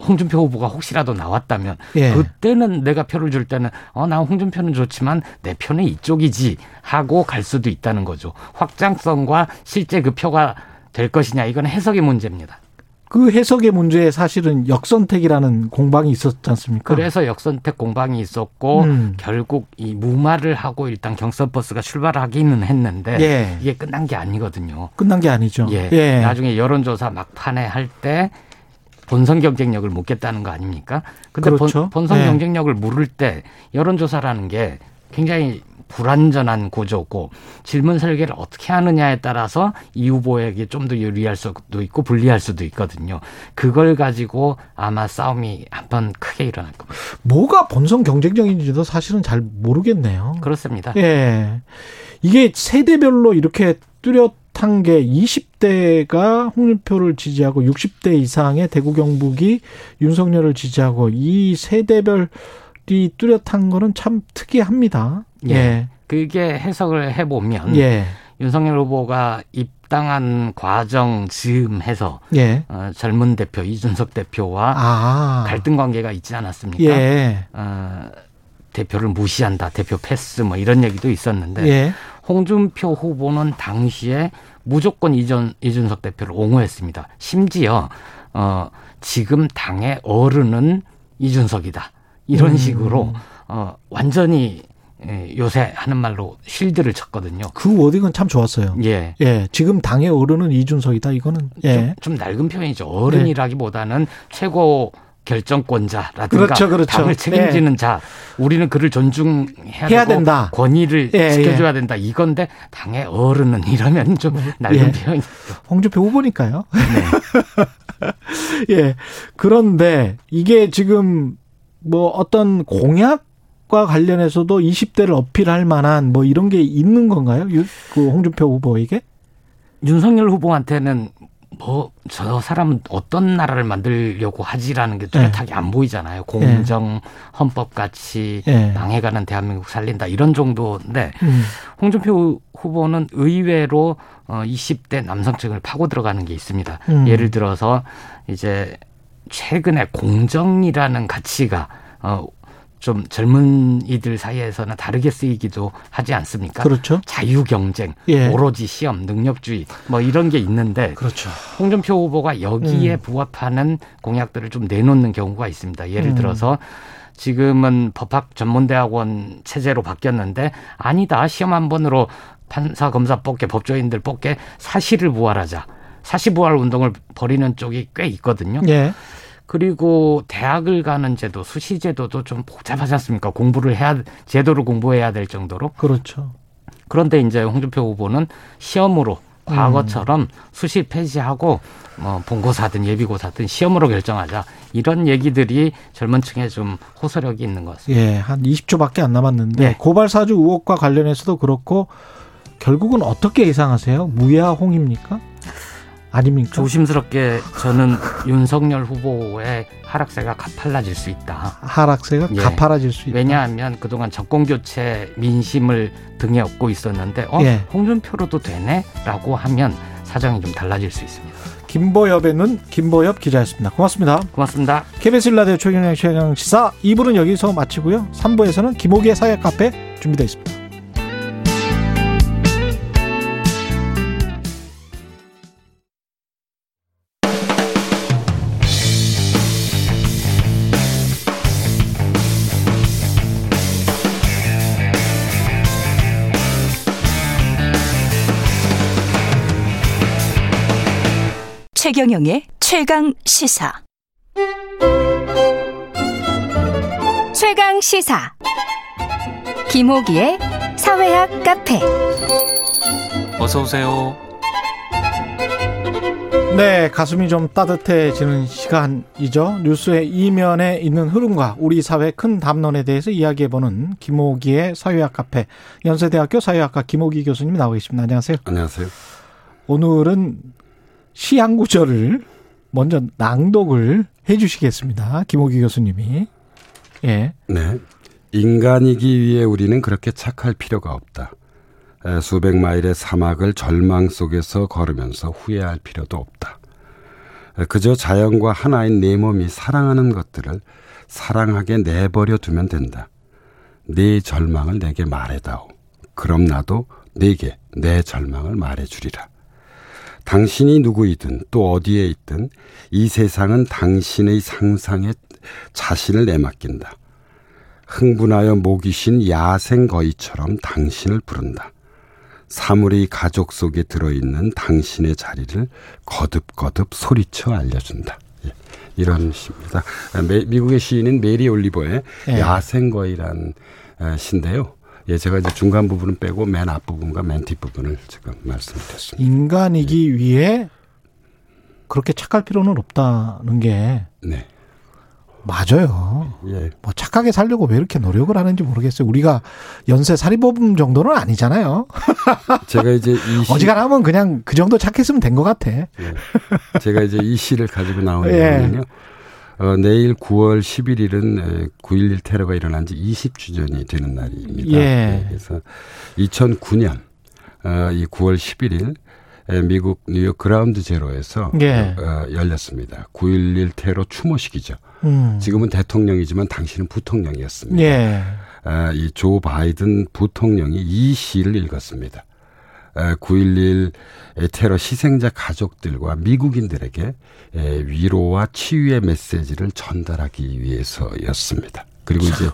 홍준표 후보가 혹시라도 나왔다면 예. 그때는 내가 표를 줄 때는 어나 홍준표는 좋지만 내 표는 이쪽이지 하고 갈 수도 있다는 거죠. 확장성과 실제 그 표가 될 것이냐 이건 해석의 문제입니다. 그 해석의 문제에 사실은 역선택이라는 공방이 있었지 않습니까? 그래서 역선택 공방이 있었고 음. 결국 이 무마를 하고 일단 경선 버스가 출발하기는 했는데 예. 이게 끝난 게 아니거든요. 끝난 게 아니죠. 예. 나중에 여론조사 막판에 할때 본선 경쟁력을 묻겠다는 거 아닙니까? 근데 그렇죠. 본, 선 예. 경쟁력을 물을 때 여론조사라는 게 굉장히 불완전한 구조고 질문 설계를 어떻게 하느냐에 따라서 이 후보에게 좀 더 유리할 수도 있고 불리할 수도 있거든요. 그걸 가지고 아마 싸움이 한번 크게 일어날 겁니다. 뭐가 본선 경쟁력인지도 사실은 잘 모르겠네요. 그렇습니다. 예. 이게 세대별로 이렇게 뚜렷한 게 20 대가 홍준표를 지지하고 60대 이상의 대구 경북이 윤석열을 지지하고 이 세대별이 뚜렷한 거는 참 특이합니다. 예. 예. 그게 해석을 해보면 예. 윤석열 후보가 입당한 과정 즈음해서 예. 어, 젊은 대표 이준석 대표와 아. 갈등 관계가 있지 않았습니까? 예. 어, 대표를 무시한다, 대표 패스 뭐 이런 얘기도 있었는데 예. 홍준표 후보는 당시에 무조건 이전 이준석 대표를 옹호했습니다. 심지어 어 지금 당의 어른은 이준석이다. 이런 음. 식으로 어 완전히 예, 요새 하는 말로 쉴드를 쳤거든요. 그 워딩은 참 좋았어요. 예. 예. 지금 당의 어른은 이준석이다. 이거는 예. 좀, 좀 낡은 표현이죠. 어른이라기보다는 최고 결정권자라든가 그렇죠, 그렇죠. 당을 책임지는 자, 우리는 그를 존중해야 해야 되고 된다. 권위를 예, 지켜줘야 된다. 이건데 당의 어른은 이러면 좀 낡은 예. 표현이죠. 홍준표 후보니까요. 네. 예. 그런데 이게 지금 뭐 어떤 공약 과 관련해서도 20대를 어필할 만한 뭐 이런 게 있는 건가요? 유- 그 홍준표 후보에게? 윤석열 후보한테는 뭐 저 사람은 어떤 나라를 만들려고 하지라는 게 뚜렷하게 안 보이잖아요. 공정, 헌법 가치, 예. 망해가는 대한민국 살린다 이런 정도인데 음. 홍준표 후보는 의외로 어 20대 남성층을 파고 들어가는 게 있습니다. 음. 예를 들어서 이제 최근에 공정이라는 가치가 어 좀 젊은이들 사이에서는 다르게 쓰이기도 하지 않습니까? 그렇죠. 자유 경쟁, 예. 오로지 시험, 능력주의 뭐 이런 게 있는데 그렇죠. 홍준표 후보가 여기에 음. 부합하는 공약들을 좀 내놓는 경우가 있습니다. 예를 음. 들어서 지금은 법학 전문대학원 체제로 바뀌었는데 아니다 시험 한 번으로 판사 검사 뽑게 법조인들 뽑게 사실을 부활하자 사실 부활 운동을 벌이는 쪽이 꽤 있거든요. 예. 그리고 대학을 가는 제도 수시 제도도 좀 복잡하지 않습니까? 공부를 해야 제도를 공부해야 될 정도로 그렇죠. 그런데 이제 홍준표 후보는 시험으로 과거처럼 수시 폐지하고 뭐 본고사든 예비고사든 시험으로 결정하자 이런 얘기들이 젊은 층에 좀 호소력이 있는 것 같습니다. 예. 한 20초밖에 안 남았는데 네. 고발 사주 의혹과 관련해서도 그렇고 결국은 어떻게 예상하세요? 무야홍입니까? 아닙니까? 조심스럽게 저는 윤석열 후보의 하락세가 가팔라질 수 있다. 하락세가 예. 가파라질 수 있다. 왜냐하면 그동안 정권 교체 민심을 등에 업고 있었는데 어 예. 홍준표로도 되네라고 하면 사정이 좀 달라질 수 있습니다. 김보엽의 눈 김보엽 기자였습니다. 고맙습니다. 고맙습니다. KBS 일라디오 최경영 최강 시사 2부는 여기서 마치고요. 3부에서는 김호기의 사회 카페 준비되어 있습니다. 최경영의 최강 시사. 최강 시사. 김호기의 사회학 카페. 어서 오세요. 네, 가슴이 좀 따뜻해지는 시간이죠. 뉴스의 이면에 있는 흐름과 우리 사회 큰 담론에 대해서 이야기해보는 김호기의 사회학 카페 연세대학교 사회학과 김호기 교수님 나오고 계십니다. 안녕하세요. 안녕하세요. 오늘은 시한 구절을 먼저 낭독을 해 주시겠습니다. 김호기 교수님이. 예. 네. 인간이기 위해 우리는 그렇게 착할 필요가 없다. 에, 수백 마일의 사막을 절망 속에서 걸으면서 후회할 필요도 없다. 에, 그저 자연과 하나인 내 몸이 사랑하는 것들을 사랑하게 내버려 두면 된다. 네 절망을 내게 말해다오. 그럼 나도 네게 내 절망을 말해주리라. 당신이 누구이든 또 어디에 있든 이 세상은 당신의 상상에 자신을 내맡긴다. 흥분하여 목이 쉰 야생 거위처럼 당신을 부른다. 사물의 가족 속에 들어있는 당신의 자리를 거듭거듭 소리쳐 알려준다. 예, 이런 시입니다. 아, 미- 미국의 시인인 메리 올리버의 예. 야생 거위란 아, 시인데요. 예, 제가 이제 중간 부분은 빼고 맨 앞부분과 맨 뒷부분을 지금 말씀드렸습니다. 인간이기 위해 그렇게 착할 필요는 없다는 게 네. 맞아요. 예. 뭐 착하게 살려고 왜 이렇게 노력을 하는지 모르겠어요. 우리가 연쇄 살인범 정도는 아니잖아요. 제가 이제 이 시, 어지간하면 그냥 그 정도 착했으면 된 것 같아. 예. 제가 이제 이 시를 가지고 나온 예. 이유는요. 어, 내일 9월 11일은 9.11 테러가 일어난 지 20주년이 되는 날입니다. 예. 그래서 2009년 어, 이 9월 11일 미국 뉴욕 그라운드 제로에서 예. 어, 열렸습니다. 9.11 테러 추모식이죠. 음. 지금은 대통령이지만 당신은 부통령이었습니다. 예. 아, 이조 바이든 부통령이 이 시를 읽었습니다. 9.11 테러 희생자 가족들과 미국인들에게 위로와 치유의 메시지를 전달하기 위해서였습니다. 그리고 이제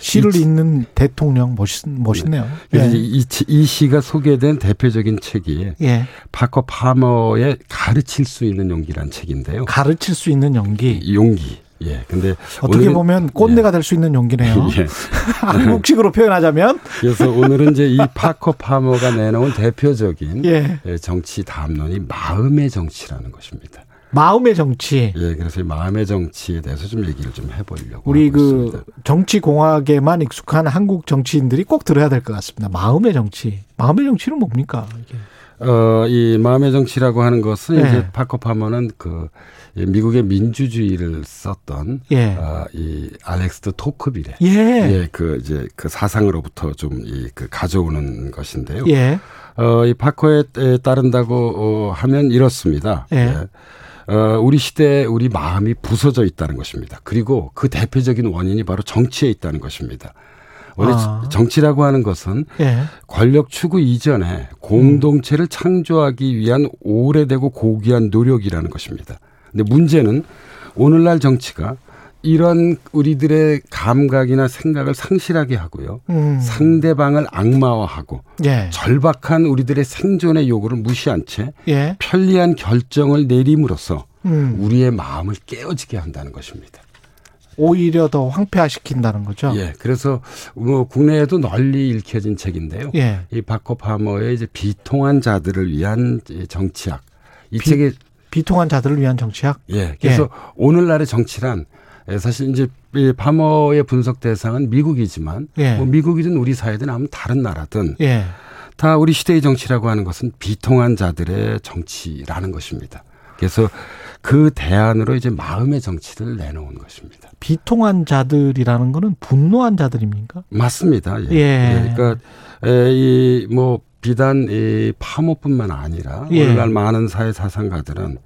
시를 읽는 대통령 멋있, 멋있네요. 예. 이, 이, 시가 소개된 대표적인 책이 예. 파커 파머의 가르칠 수 있는 용기란 책인데요. 가르칠 수 있는 용기. 용기. 예. 근데 어떻게 보면 꼰대가 예. 될수 있는 용기네요. 예. 한국식으로 표현하자면. 그래서 오늘은 이제 이 파커 파머가 내놓은 대표적인 예. 정치 담론이 마음의 정치라는 것입니다. 마음의 정치. 예, 그래서 이 마음의 정치에 대해서 좀 얘기를 좀 해보려고. 우리 그. 정치 공학에만 익숙한 한국 정치인들이 꼭 들어야 될 것 같습니다. 마음의 정치. 마음의 정치는 뭡니까? 이게. 어, 이 마음의 정치라고 하는 것은 예. 이제 파커 파머는 그 미국의 민주주의를 썼던 예. 어, 이 알렉스 토크빌의 예. 예, 그 이제 그 사상으로부터 좀 이 그 가져오는 것인데요. 예. 어, 이 파커에 따른다고 어, 하면 이렇습니다. 예. 예. 어, 우리 시대에 우리 마음이 부서져 있다는 것입니다. 그리고 그 대표적인 원인이 바로 정치에 있다는 것입니다. 원래 아. 정치라고 하는 것은 예. 권력 추구 이전에 공동체를 음. 창조하기 위한 오래되고 고귀한 노력이라는 것입니다. 근데 문제는 오늘날 정치가 이런 우리들의 감각이나 생각을 상실하게 하고요. 음. 상대방을 악마화하고 예. 절박한 우리들의 생존의 요구를 무시한 채 예. 편리한 결정을 내림으로써 음. 우리의 마음을 깨어지게 한다는 것입니다. 오히려 더 황폐화시킨다는 거죠. 예. 그래서 뭐 국내에도 널리 읽혀진 책인데요. 예. 이 바코 파머의 이제 비통한 자들을 위한 정치학. 이 비, 책에 비통한 자들을 위한 정치학. 예. 그래서 예. 오늘날의 정치란 사실 이제 이 파머의 분석 대상은 미국이지만 예. 뭐 미국이든 우리 사회든 아무 다른 나라든 예. 다 우리 시대의 정치라고 하는 것은 비통한 자들의 정치라는 것입니다. 그래서 그 대안으로 이제 마음의 정치를 내놓은 것입니다. 비통한 자들이라는 거는 분노한 자들입니까? 맞습니다. 예. 예. 예. 그러니까 이뭐 비단 이 파모뿐만 아니라 예. 오늘날 많은 사회 사상가들은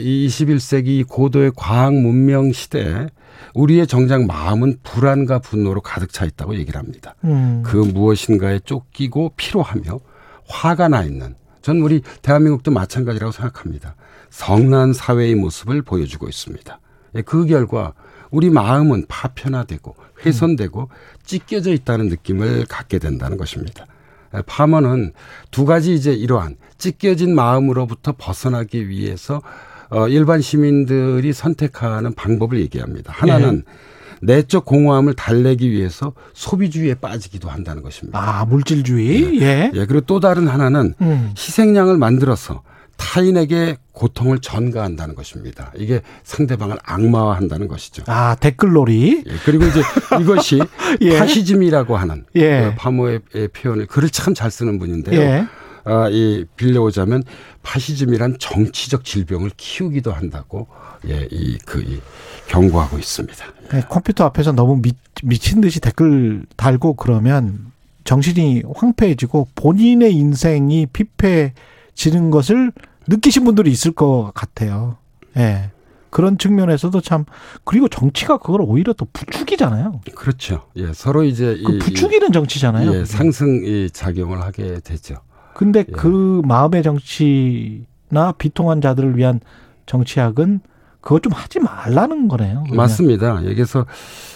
이 21세기 고도의 과학 문명 시대에 우리의 정작 마음은 불안과 분노로 가득 차 있다고 얘기를 합니다. 음. 그 무엇인가에 쫓기고 피로하며 화가 나 있는 전 우리 대한민국도 마찬가지라고 생각합니다. 성난 사회의 모습을 보여주고 있습니다. 예, 그 결과 우리 마음은 파편화되고 훼손되고 찢겨져 있다는 느낌을 갖게 된다는 것입니다. 예, 파머는 두 가지 이제 이러한 찢겨진 마음으로부터 벗어나기 위해서 어 일반 시민들이 선택하는 방법을 얘기합니다. 하나는 예. 내적 공허함을 달래기 위해서 소비주의에 빠지기도 한다는 것입니다. 아, 물질주의? 예. 예. 그리고 또 다른 하나는 음. 희생양을 만들어서 타인에게 고통을 전가한다는 것입니다. 이게 상대방을 악마화한다는 것이죠. 아 댓글놀이. 예, 그리고 이제 이것이 예. 파시즘이라고 하는 예. 그 파모의 표현을 글을 참 잘 쓰는 분인데요. 예. 아, 이 빌려오자면 파시즘이란 정치적 질병을 키우기도 한다고 예, 이, 그, 이, 경고하고 있습니다. 네, 컴퓨터 앞에서 너무 미, 미친 듯이 댓글 달고 그러면 정신이 황폐해지고 본인의 인생이 피폐해지는 것을 느끼신 분들이 있을 것 같아요. 예. 그런 측면에서도 참 그리고 정치가 그걸 오히려 또 부추기잖아요. 그렇죠. 예, 서로 이제 그 부추기는 정치잖아요. 예, 상승 이 작용을 하게 되죠. 근데 예. 그 마음의 정치나 비통한 자들을 위한 정치학은 그거 좀 하지 말라는 거네요. 그러면. 맞습니다. 여기서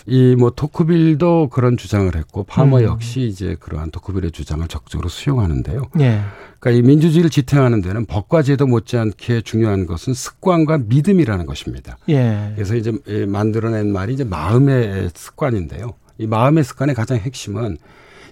이 뭐 토크빌도 그런 주장을 했고 파머 음. 역시 이제 그러한 토크빌의 주장을 적극적으로 수용하는데요. 예. 그러니까 이 민주주의를 지탱하는 데는 법과 제도 못지않게 중요한 것은 습관과 믿음이라는 것입니다. 예. 그래서 이제 만들어낸 말이 이제 마음의 습관인데요. 이 마음의 습관의 가장 핵심은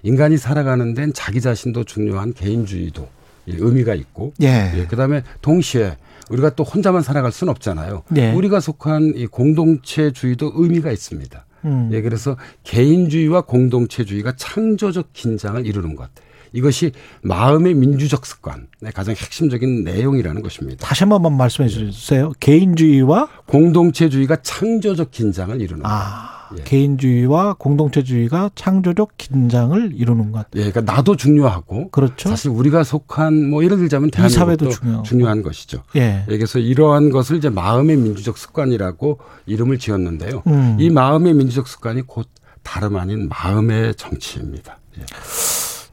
인간이 살아가는 데는 자기 자신도 중요한 개인주의도 의미가 있고, 예. 예, 그다음에 동시에 우리가 또 혼자만 살아갈 수는 없잖아요. 예. 우리가 속한 이 공동체주의도 의미가 있습니다. 음. 예, 그래서 개인주의와 공동체주의가 창조적 긴장을 이루는 것. 이것이 마음의 민주적 습관의 가장 핵심적인 내용이라는 것입니다. 다시 한 번만 말씀해 주세요. 개인주의와 공동체주의가 창조적 긴장을 이루는 아. 예. 개인주의와 공동체주의가 창조적 긴장을 이루는 것. 예, 그러니까 나도 중요하고 그렇죠. 사실 우리가 속한 뭐 예를 들자면 대한민국도 중요. 중요한 것이죠. 예. 그래서 이러한 것을 이제 마음의 민주적 습관이라고 이름을 지었는데요. 음. 이 마음의 민주적 습관이 곧 다름 아닌 마음의 정치입니다. 예.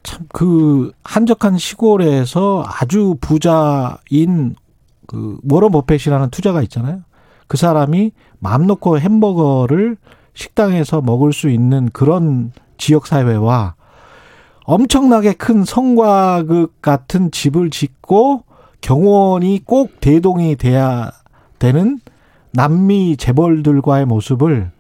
참그 한적한 시골에서 아주 부자인 그 워런 버핏이라는 투자가 있잖아요. 그 사람이 마음 놓고 햄버거를 식당에서 먹을 수 있는 그런 지역 사회와 엄청나게 큰 성과극 같은 집을 짓고 경원이 꼭 대동이 돼야 되는 남미 재벌들과의 모습을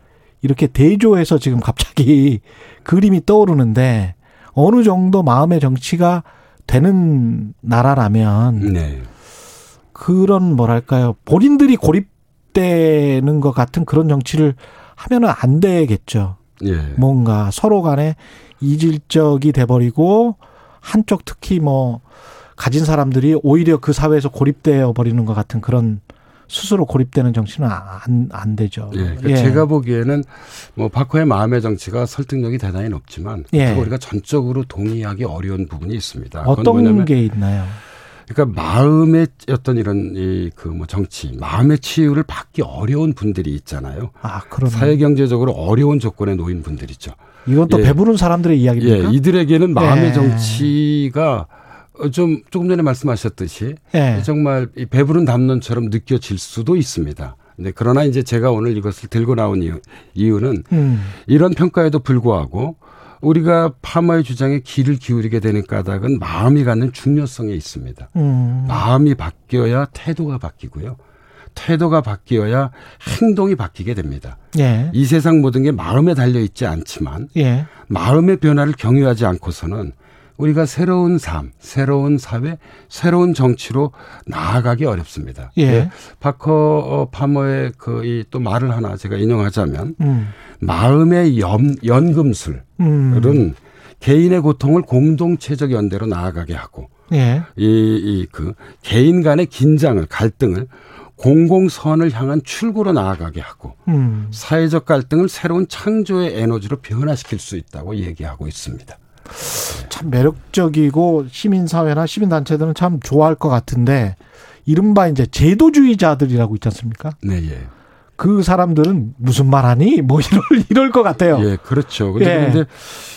이렇게 대조해서 지금 갑자기 그림이 떠오르는데 어느 정도 마음의 정치가 되는 나라라면 네. 그런 뭐랄까요 본인들이 고립되는 것 같은 그런 정치를 하면은 안 되겠죠. 예. 뭔가 서로 간에 이질적이 돼버리고 한쪽 특히 뭐 가진 사람들이 오히려 그 사회에서 고립되어 버리는 것 같은 그런 스스로 고립되는 정치는 안, 안 되죠. 예. 그러니까 예. 제가 보기에는 뭐 박호의 마음의 정치가 설득력이 대단히 높지만 예. 우리가 전적으로 동의하기 어려운 부분이 있습니다. 어떤 게 있나요? 그러니까 마음의 어떤 이런 이 그 뭐 정치, 마음의 치유를 받기 어려운 분들이 있잖아요. 아, 그럼 사회 경제적으로 어려운 조건에 놓인 분들이죠. 이건 또 예. 배부른 사람들의 이야기입니까? 예, 이들에게는 마음의 예. 정치가 좀 조금 전에 말씀하셨듯이 예. 정말 이 배부른 담론처럼 느껴질 수도 있습니다. 네, 그러나 이제 제가 오늘 이것을 들고 나온 이유, 이유는 음. 이런 평가에도 불구하고 우리가 파마의 주장에 귀를 기울이게 되는 까닭은 마음이 갖는 중요성에 있습니다. 음. 마음이 바뀌어야 태도가 바뀌고요. 태도가 바뀌어야 행동이 바뀌게 됩니다. 예. 이 세상 모든 게 마음에 달려 있지 않지만 예. 마음의 변화를 경유하지 않고서는 우리가 새로운 삶, 새로운 사회, 새로운 정치로 나아가기 어렵습니다. 예. 예. 파커 어, 파머의 그 이 또 말을 하나 제가 인용하자면 음. 마음의 연, 연금술은 음. 개인의 고통을 공동체적 연대로 나아가게 하고 예. 이그 개인 간의 긴장을 갈등을 공공선을 향한 출구로 나아가게 하고 음. 사회적 갈등을 새로운 창조의 에너지로 변화시킬 수 있다고 얘기하고 있습니다. 참 매력적이고 시민사회나 시민단체들은 참 좋아할 것 같은데 이른바 이제 제도주의자들이라고 있지 않습니까? 네, 예. 그 사람들은 무슨 말하니? 뭐 이럴 이럴 것 같아요. 예, 그렇죠. 근데, 예.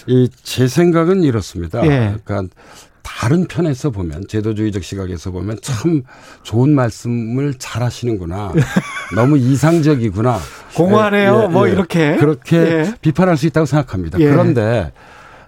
이제 생각은 이렇습니다. 예. 그러니까 다른 편에서 보면 제도주의적 시각에서 보면 참 좋은 말씀을 잘 하시는구나. 너무 이상적이구나. 공허하네요. 예, 예, 뭐 이렇게 그렇게 예. 비판할 수 있다고 생각합니다. 예. 그런데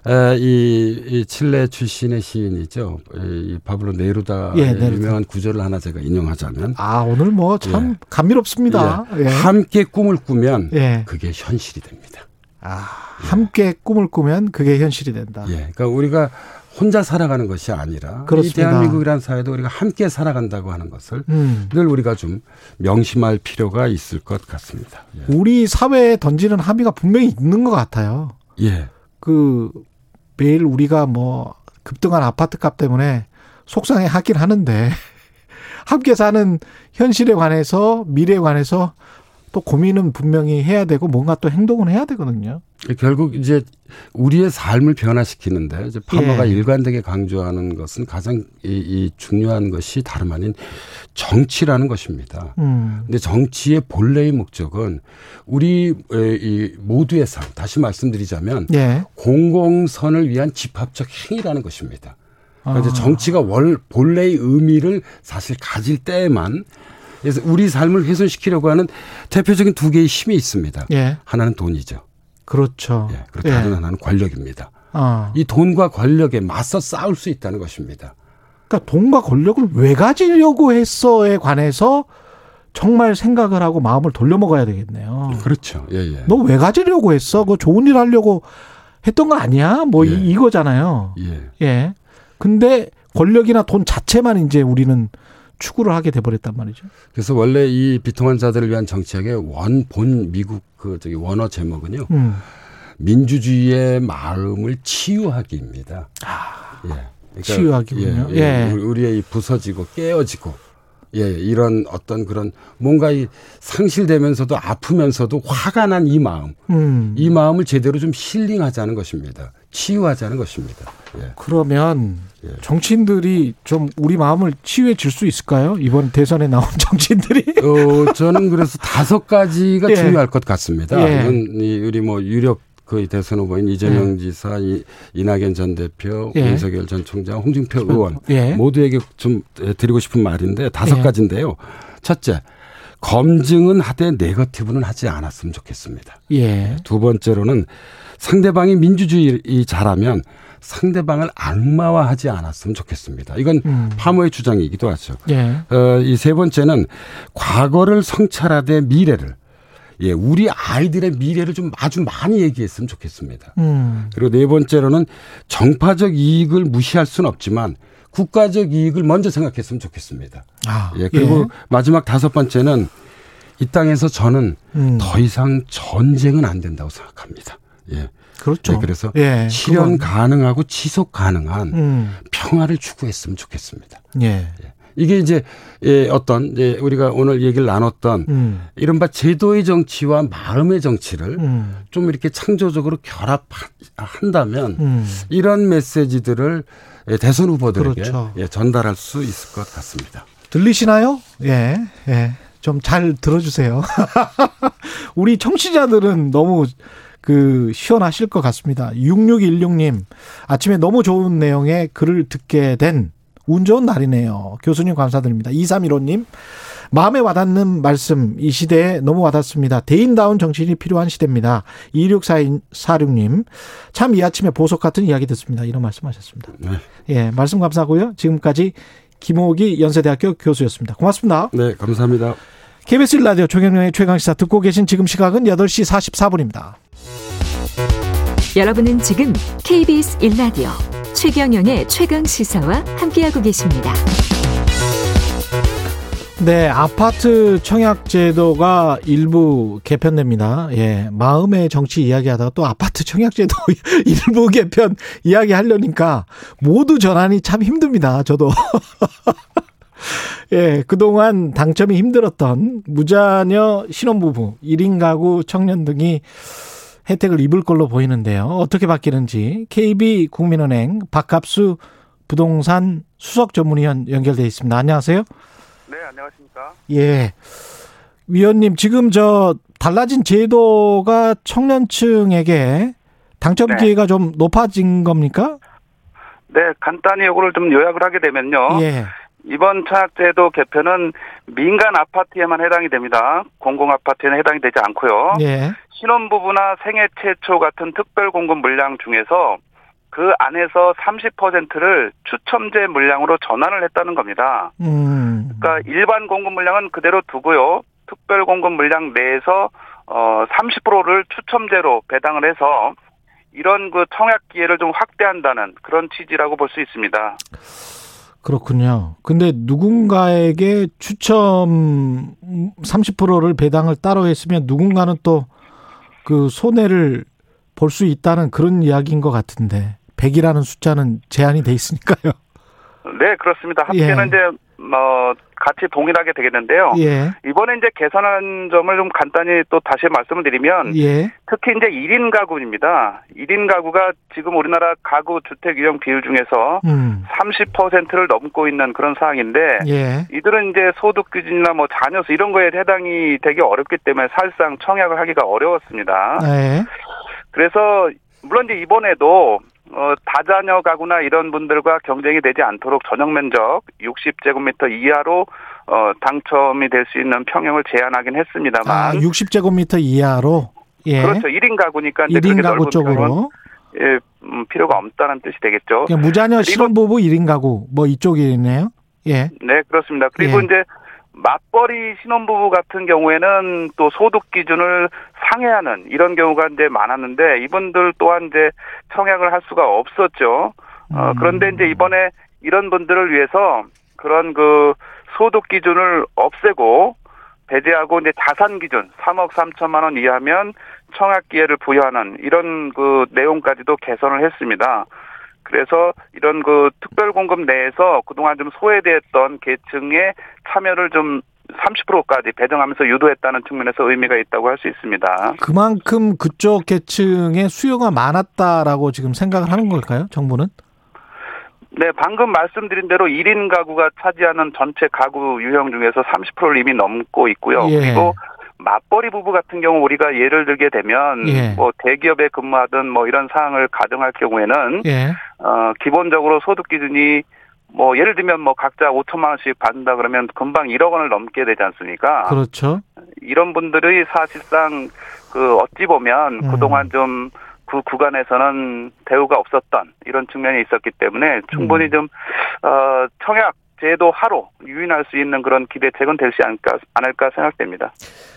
에, 이, 이 칠레 출신의 시인이죠. 이 파블로 네루다의 예, 유명한 구절을 하나 제가 인용하자면 아 오늘 뭐참 예. 감미롭습니다. 예. 함께 꿈을 꾸면 예. 그게 현실이 됩니다. 아 함께 꿈을 꾸면 그게 현실이 된다. 예, 그러니까 우리가 혼자 살아가는 것이 아니라 그렇습니다. 이 대한민국이라는 사회도 우리가 함께 살아간다고 하는 것을 음. 늘 우리가 좀 명심할 필요가 있을 것 같습니다. 예. 우리 사회에 던지는 함의가 분명히 있는 것 같아요. 예. 그 매일 우리가 뭐 급등한 아파트 값 때문에 속상해 하긴 하는데 함께 사는 현실에 관해서 미래에 관해서 또 고민은 분명히 해야 되고 뭔가 또 행동은 해야 되거든요. 결국 이제 우리의 삶을 변화시키는데 이제 파머가 예. 일관되게 강조하는 것은 가장 이, 이 중요한 것이 다름 아닌 정치라는 것입니다. 음. 근데 정치의 본래의 목적은 우리 이 모두의 삶 다시 말씀드리자면 예. 공공선을 위한 집합적 행위라는 것입니다. 그러니까 아. 정치가 월 본래의 의미를 사실 가질 때에만 그래서 우리 삶을 훼손시키려고 하는 대표적인 두 개의 힘이 있습니다. 예. 하나는 돈이죠. 그렇죠. 예. 그리고 다른 하나는 권력입니다. 아. 이 돈과 권력에 맞서 싸울 수 있다는 것입니다. 그러니까 돈과 권력을 왜 가지려고 했어에 관해서 정말 생각을 하고 마음을 돌려먹어야 되겠네요. 그렇죠. 예, 예. 너 왜 가지려고 했어? 그 좋은 일 하려고 했던 거 아니야? 뭐 예. 이, 이거잖아요. 예. 예. 근데 권력이나 돈 자체만 이제 우리는 추구를 하게 돼버렸단 말이죠. 그래서 원래 이 비통한 자들을 위한 정책의 원본 미국 그 저기 원어 제목은요. 음. 민주주의의 마음을 치유하기입니다. 예. 그러니까, 치유하기군요. 예, 예. 우리의 이 부서지고 깨어지고 예, 이런 어떤 그런 뭔가 이 상실되면서도 아프면서도 화가 난 이 마음, 음. 이 마음을 제대로 좀 힐링하자는 것입니다. 치유하자는 것입니다. 예. 그러면 정치인들이 좀 우리 마음을 치유해 줄 수 있을까요? 이번 대선에 나온 정치인들이? 어, 저는 그래서 다섯 가지가 예. 중요할 것 같습니다. 예. 이건 이 우리 뭐 유력 거의 대선 후보인 이재명 지사, 이, 이낙연 전 대표, 예. 윤석열 전 총장, 홍준표 의원 예. 모두에게 좀 드리고 싶은 말인데 다섯 예. 가지인데요. 첫째, 검증은 하되 네거티브는 하지 않았으면 좋겠습니다. 예. 두 번째로는 상대방이 민주주의 잘하면 상대방을 악마화하지 않았으면 좋겠습니다. 이건 음. 파모의 주장이기도 하죠. 예. 어, 이 세 번째는 과거를 성찰하되 미래를 예, 우리 아이들의 미래를 좀 아주 많이 얘기했으면 좋겠습니다. 음. 그리고 네 번째로는 정파적 이익을 무시할 수는 없지만 국가적 이익을 먼저 생각했으면 좋겠습니다. 아, 예, 그리고 마지막 다섯 번째는 이 땅에서 저는 음. 더 이상 전쟁은 안 된다고 생각합니다. 예. 그렇죠. 예, 그래서 예, 실현 그건- 가능하고 지속 가능한 음. 평화를 추구했으면 좋겠습니다. 예. 이게 이제 예, 어떤 이제 우리가 오늘 얘기를 나눴던 음. 이른바 제도의 정치와 마음의 정치를 음. 좀 이렇게 창조적으로 결합한다면 음. 이런 메시지들을 예, 대선 후보들에게 그렇죠. 예, 전달할 수 있을 것 같습니다. 들리시나요? 예. 예. 좀 잘 들어주세요. 우리 청취자들은 너무 그 시원하실 것 같습니다. 6616님, 아침에 너무 좋은 내용의 글을 듣게 된 운 좋은 날이네요. 교수님 감사드립니다. 2315님, 마음에 와닿는 말씀 이 시대에 너무 와닿습니다. 대인다운 정치인이 필요한 시대입니다. 2646님, 참 이 아침에 보석 같은 이야기 듣습니다. 이런 말씀하셨습니다. 네. 예, 말씀 감사하고요. 지금까지 김호기 연세대학교 교수였습니다. 고맙습니다. 네, 감사합니다. KBS 라디오 최경영의 최강시사 듣고 계신 지금 시각은 8시 44분입니다. 여러분은 지금 KBS 1라디오 최경영의 최강 시사와 함께하고 계십니다. 네, 아파트 청약 제도가 일부 개편됩니다. 예, 마음의 정치 이야기하다가 또 아파트 청약 제도 일부 개편 이야기하려니까 모두 전환이 참 힘듭니다. 저도. 예, 그동안 당첨이 힘들었던 무자녀 신혼부부, 1인 가구 청년 등이 혜택을 입을 걸로 보이는데요. 어떻게 바뀌는지 KB 국민은행 박갑수 부동산 수석 전문위원 연결돼 있습니다. 안녕하세요. 네, 안녕하십니까. 예. 위원님, 지금 저 달라진 제도가 청년층에게 당첨 네. 기회가 좀 높아진 겁니까? 네, 간단히 이거를 좀 요약을 하게 되면요. 예. 이번 청약제도 개편은 민간 아파트에만 해당이 됩니다. 공공 아파트에는 해당이 되지 않고요. 예. 신혼부부나 생애 최초 같은 특별 공급 물량 중에서 그 안에서 30%를 추첨제 물량으로 전환을 했다는 겁니다. 음. 그러니까 일반 공급 물량은 그대로 두고요. 특별 공급 물량 내에서 어 30%를 추첨제로 배당을 해서 이런 그 청약 기회를 좀 확대한다는 그런 취지라고 볼 수 있습니다. 그렇군요. 근데 누군가에게 추첨 30%를 배당을 따로 했으면 누군가는 또 그 손해를 볼 수 있다는 그런 이야기인 것 같은데 100이라는 숫자는 제한이 돼 있으니까요. 네, 그렇습니다. 합계는 예. 이제 뭐 같이 동일하게 되겠는데요. 예. 이번에 이제 개선한 점을 좀 간단히 또 다시 말씀을 드리면 예. 특히 이제 1인 가구입니다. 1인 가구가 지금 우리나라 가구 주택 유형 비율 중에서 음. 30%를 넘고 있는 그런 상황인데 예. 이들은 이제 소득 기준이나 뭐 자녀수 이런 거에 해당이 되기 어렵기 때문에 사실상 청약을 하기가 어려웠습니다. 예. 그래서 물론 이제 이번에도 어, 다자녀 가구나 이런 분들과 경쟁이 되지 않도록 전용 면적 60제곱미터 이하로 어, 당첨이 될 수 있는 평형을 제한하긴 했습니다만 아, 60제곱미터 이하로 예. 그렇죠. 1인 가구니까 이제 1인 그렇게 가구 쪽으로 예, 음, 필요가 없다는 뜻이 되겠죠. 그냥 무자녀 신혼부부 1인 가구 뭐 이쪽이네요. 예. 네, 그렇습니다. 그리고 예. 이제 맞벌이 신혼부부 같은 경우에는 또 소득 기준을 상회하는 이런 경우가 이제 많았는데 이분들 또한 이제 청약을 할 수가 없었죠. 어, 음. 그런데 이제 이번에 이런 분들을 위해서 그런 그 소득 기준을 없애고 배제하고 이제 자산 기준 3억 3천만 원 이하면 청약 기회를 부여하는 이런 그 내용까지도 개선을 했습니다. 그래서 이런 그 특별 공급 내에서 그동안 좀 소외됐던 계층의 참여를 좀 30%까지 배정하면서 유도했다는 측면에서 의미가 있다고 할 수 있습니다. 그만큼 그쪽 계층의 수요가 많았다라고 지금 생각을 하는 걸까요? 정부는? 네, 방금 말씀드린 대로 1인 가구가 차지하는 전체 가구 유형 중에서 30%를 이미 넘고 있고요. 예. 그리고 맞벌이 부부 같은 경우 우리가 예를 들게 되면 예. 뭐 대기업에 근무하든 뭐 이런 사항을 가정할 경우에는 예. 어 기본적으로 소득 기준이 뭐 예를 들면 뭐 각자 5천만 원씩 받는다 그러면 금방 1억 원을 넘게 되지 않습니까? 그렇죠. 이런 분들이 사실상 그 어찌 보면 음. 그동안 좀 그 구간에서는 대우가 없었던 이런 측면이 있었기 때문에 음. 충분히 좀 어, 청약 제도 하로 유인할 수 있는 그런 기대책은 되지 않을까, 않을까 생각됩니다.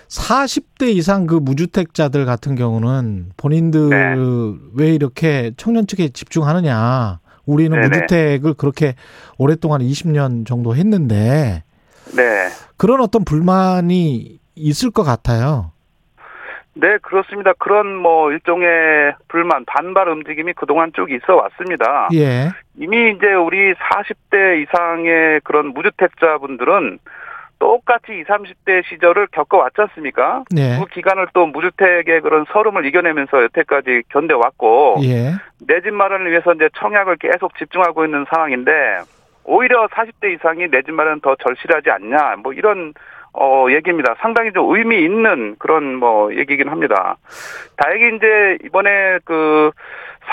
40대 이상 그 무주택자들 같은 경우는 본인들 네. 왜 이렇게 청년 측에 집중하느냐. 우리는 네네. 무주택을 그렇게 오랫동안 20년 정도 했는데 네. 그런 어떤 불만이 있을 것 같아요. 네, 그렇습니다. 그런 뭐 일종의 불만, 반발 움직임이 그동안 쭉 있어 왔습니다. 예. 이미 이제 우리 40대 이상의 그런 무주택자분들은 똑같이 20, 30대 시절을 겪어왔지 않습니까? 네. 그 기간을 또 무주택의 그런 서름을 이겨내면서 여태까지 견뎌왔고, 예. 내집 마련을 위해서 이제 청약을 계속 집중하고 있는 상황인데, 오히려 40대 이상이 내 집 마련 더 절실하지 않냐, 뭐 이런 어, 얘기입니다. 상당히 좀 의미 있는 그런 뭐 얘기긴 합니다. 다행히 이제 이번에 그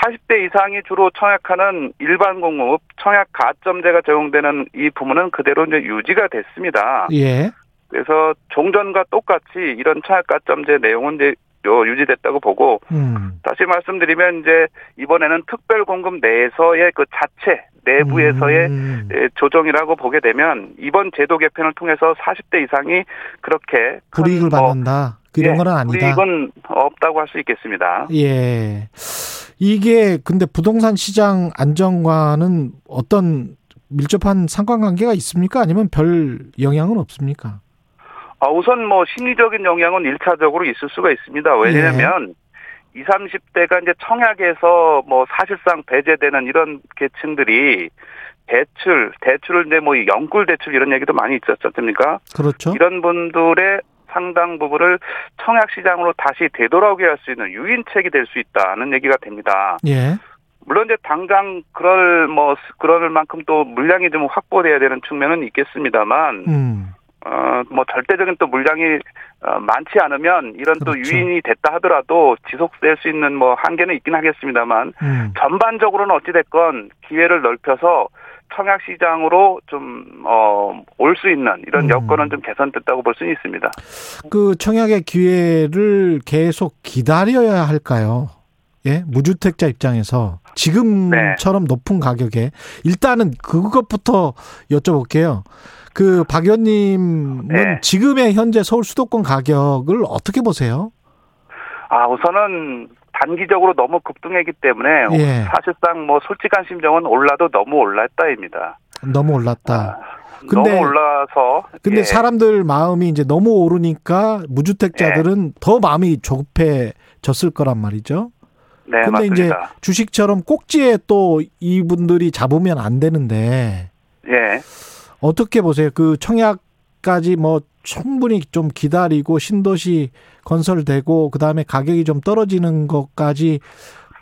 40대 이상이 주로 청약하는 일반 공급 청약 가점제가 적용되는 이 부분은 그대로 이제 유지가 됐습니다. 예. 그래서 종전과 똑같이 이런 청약 가점제 내용은 이제 요 유지됐다고 보고 음. 다시 말씀드리면 이제 이번에는 특별 공급 내에서의 그 자체 내부에서의 음. 예, 조정이라고 보게 되면 이번 제도 개편을 통해서 40대 이상이 그렇게 큰 불이익을 뭐, 받는다. 이런 예, 건 아니다. 불이익은 없다고 할 수 있겠습니다. 예. 이게 근데 부동산 시장 안정과는 어떤 밀접한 상관관계가 있습니까? 아니면 별 영향은 없습니까? 아, 우선 뭐 심리적인 영향은 일차적으로 있을 수가 있습니다. 왜냐하면 예. 20, 30대가 이제 청약에서 뭐 사실상 배제되는 이런 계층들이 대출, 대출을 이제 뭐 영꿀 대출 이런 얘기도 많이 있었지 않습니까? 그렇죠. 이런 분들의 상당 부분을 청약 시장으로 다시 되돌아오게 할 수 있는 유인책이 될 수 있다는 얘기가 됩니다. 예. 물론 이제 당장 그럴 뭐 그럴 만큼 또 물량이 좀 확보돼야 되는 측면은 있겠습니다만 음. 어뭐 절대적인 또 물량이 어, 많지 않으면 이런 또 그렇죠. 유인이 됐다 하더라도 지속될 수 있는 뭐 한계는 있긴 하겠습니다만 음. 전반적으로는 어찌 됐건 기회를 넓혀서 청약 시장으로 좀 어 올 수 있는 이런 음. 여건은 좀 개선됐다고 볼 수는 있습니다. 그 청약의 기회를 계속 기다려야 할까요? 예, 무주택자 입장에서 지금처럼 높은 가격에 일단은 그것부터 여쭤볼게요. 그 박 의원님은 네. 지금의 현재 서울 수도권 가격을 어떻게 보세요? 아, 우선은 단기적으로 너무 급등했기 때문에 예. 사실상 뭐 솔직한 심정은 올라도 너무 올랐다입니다. 너무 올랐다. 근데- 너무 올라서 근데 예. 사람들 마음이 이제 너무 오르니까 무주택자들은 더 마음이 조급해졌을 거란 말이죠. 네, 근데 맞습니다. 이제 주식처럼 꼭지에 또 이분들이 잡으면 안 되는데 예. 어떻게 보세요? 그 청약 까지 뭐 충분히 좀 기다리고 신도시 건설되고 그다음에 가격이 좀 떨어지는 것까지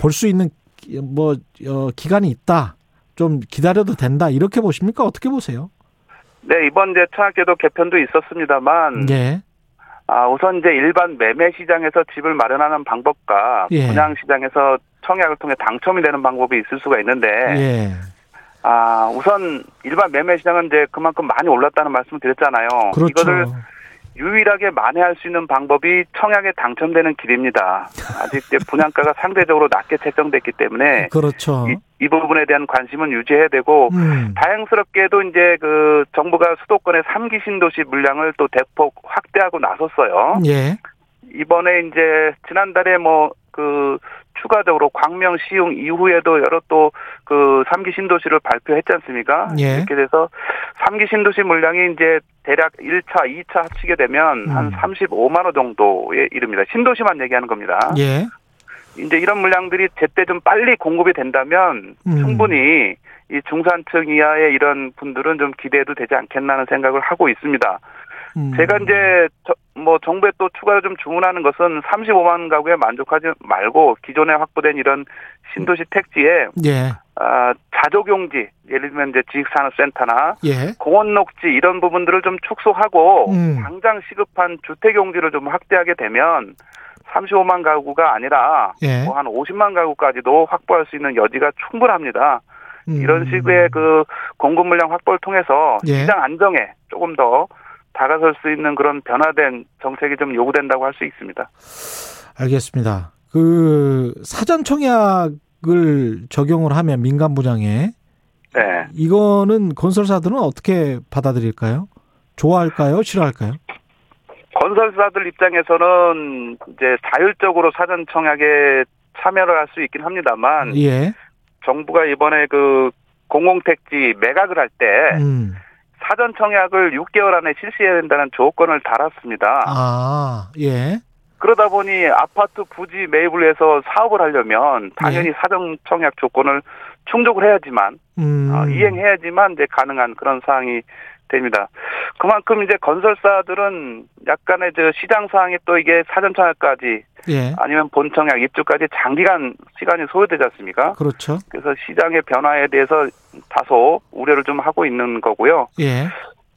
볼 수 있는 기- 뭐 어, 기간이 있다. 좀 기다려도 된다. 이렇게 보십니까? 어떻게 보세요? 네, 이번 이제 청약제도 개편도 있었습니다만 예. 아, 우선 이제 일반 매매 시장에서 집을 마련하는 방법과 예. 분양 시장에서 청약을 통해 당첨이 되는 방법이 있을 수가 있는데 예. 아, 우선 일반 매매 시장은 이제 그만큼 많이 올랐다는 말씀을 드렸잖아요. 그렇죠. 이거를 유일하게 만회할 수 있는 방법이 청약에 당첨되는 길입니다. 아직 이제 분양가가 상대적으로 낮게 책정됐기 때문에 그렇죠. 이, 이 부분에 대한 관심은 유지해야 되고 음. 다행스럽게도 이제 그 정부가 수도권의 3기 신도시 물량을 또 대폭 확대하고 나섰어요. 예. 이번에 이제 지난달에 뭐그 추가적으로 광명 시흥 이후에도 여러 또 그 3기 신도시를 발표했지 않습니까? 예. 이렇게 돼서 3기 신도시 물량이 이제 대략 1차, 2차 합치게 되면 음. 한 35만 호 정도에 이릅니다. 신도시만 얘기하는 겁니다. 예. 이제 이런 물량들이 제때 좀 빨리 공급이 된다면 음. 충분히 이 중산층 이하의 이런 분들은 좀 기대해도 되지 않겠나는 생각을 하고 있습니다. 음. 제가 이제 저- 뭐 정부에 또 추가로 좀 주문하는 것은 35만 가구에 만족하지 말고 기존에 확보된 이런 신도시 택지에 예. 아, 자족용지 예를 들면 이제 지식산업센터나 예. 공원 녹지 이런 부분들을 좀 축소하고 음. 당장 시급한 주택용지를 좀 확대하게 되면 35만 가구가 아니라 예. 뭐한 50만 가구까지도 확보할 수 있는 여지가 충분합니다. 음. 이런 식의 그 공급 물량 확보를 통해서 예. 시장 안정에 조금 더 다가설 수 있는 그런 변화된 정책이 좀 요구된다고 할 수 있습니다. 알겠습니다. 그 사전 청약을 적용을 하면 민간 부장에 네. 이거는 건설사들은 어떻게 받아들일까요? 좋아할까요? 싫어할까요? 건설사들 입장에서는 이제 자율적으로 사전 청약에 참여를 할 수 있긴 합니다만 예. 정부가 이번에 그 공공택지 매각을 할때 음. 사전 청약을 6개월 안에 실시해야 된다는 조건을 달았습니다. 아, 예. 그러다 보니 아파트 부지 매입을 해서 사업을 하려면 당연히 예. 사전 청약 조건을 충족을 해야지만 음. 어, 이행해야지만 이제 가능한 그런 사항이 됩니다. 그만큼 이제 건설사들은 약간의 저 시장 상황이 또 이게 사전 청약까지 예. 아니면 본 청약 입주까지 장기간 시간이 소요되지 않습니까? 그렇죠. 그래서 시장의 변화에 대해서 다소 우려를 좀 하고 있는 거고요. 예.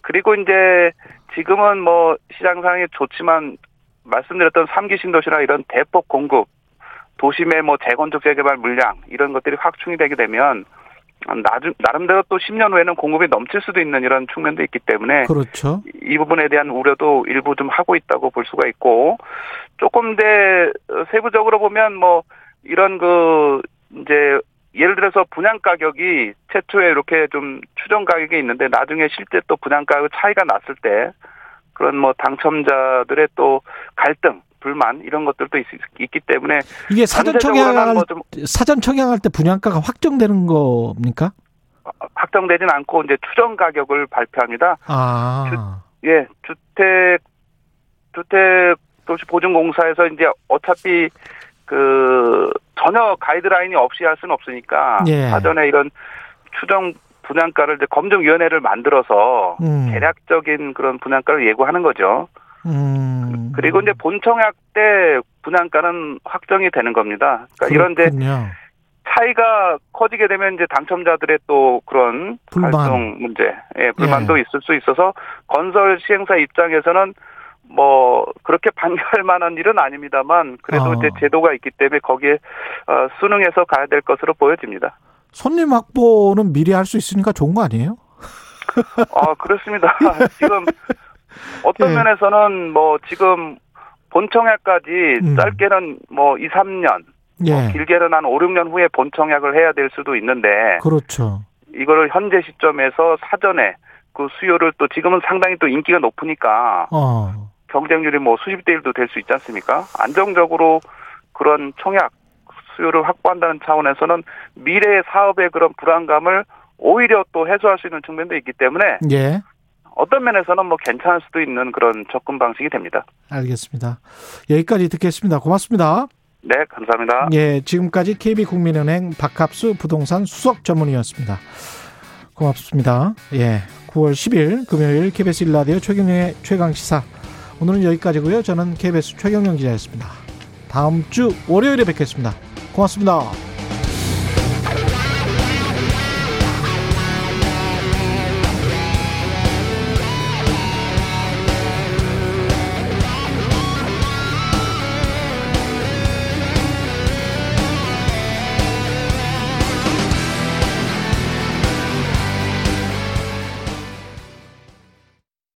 그리고 이제 지금은 뭐 시장 상황이 좋지만 말씀드렸던 삼기 신도시나 이런 대폭 공급, 도심의 뭐 재건축 재개발 물량 이런 것들이 확충이 되게 되면 나중 나름대로 또 10년 후에는 공급이 넘칠 수도 있는 이런 측면도 있기 때문에 그렇죠. 이 부분에 대한 우려도 일부 좀 하고 있다고 볼 수가 있고 조금 더 세부적으로 보면 뭐 이런 그 이제 예를 들어서 분양 가격이 최초에 이렇게 좀 추정 가격이 있는데 나중에 실제 또 분양 가격 차이가 났을 때 그런 뭐 당첨자들의 또 갈등 불만 이런 것들도 있, 기 때문에 이게 사전 청약할 뭐좀 사전 청약할 때 분양가가 확정되는 겁니까? 확정되진 않고 이제 추정 가격을 발표합니다. 아. 예, 주택 주택 도시 보증공사에서 이제 어차피 그 전혀 가이드라인이 없이 할 수는 없으니까 예. 사전에 이런 추정 분양가를 이제 검증위원회를 만들어서 음. 대략적인 그런 분양가를 예고하는 거죠. 음. 그리고 이제 본청약 때 분양가는 확정이 되는 겁니다. 그러니까 이런 이제. 차이가 커지게 되면 이제 당첨자들의 또 그런 불만. 활동 문제, 예, 불만도 있을 수 있어서 건설 시행사 입장에서는 뭐 그렇게 반대할 만한 일은 아닙니다만 그래도 어. 이제 제도가 있기 때문에 거기에 어, 순응해서 가야 될 것으로 보여집니다. 손님 확보는 미리 할 수 있으니까 좋은 거 아니에요? 아 그렇습니다. 지금 어떤 예. 면에서는 뭐 지금 본청약까지 음. 짧게는 뭐 2, 3년, 예. 뭐 길게는 한 5, 6년 후에 본청약을 해야 될 수도 있는데 그렇죠. 이거를 현재 시점에서 사전에 그 수요를 또 지금은 상당히 또 인기가 높으니까 어. 경쟁률이 뭐 수십 대 1도 될 수 있지 않습니까? 안정적으로 그런 청약 수요를 확보한다는 차원에서는 미래의 사업의 그런 불안감을 오히려 또 해소할 수 있는 측면도 있기 때문에 예. 어떤 면에서는 뭐 괜찮을 수도 있는 그런 접근 방식이 됩니다. 알겠습니다. 여기까지 듣겠습니다. 고맙습니다. 네, 감사합니다. 예, 지금까지 KB국민은행 박합수 부동산 수석 전문의였습니다. 고맙습니다. 예, 9월 10일 금요일 KBS 일라디오 최경영의 최강 시사. 오늘은 여기까지고요. 저는 KBS 최경영 기자였습니다. 다음 주 월요일에 뵙겠습니다. 고맙습니다.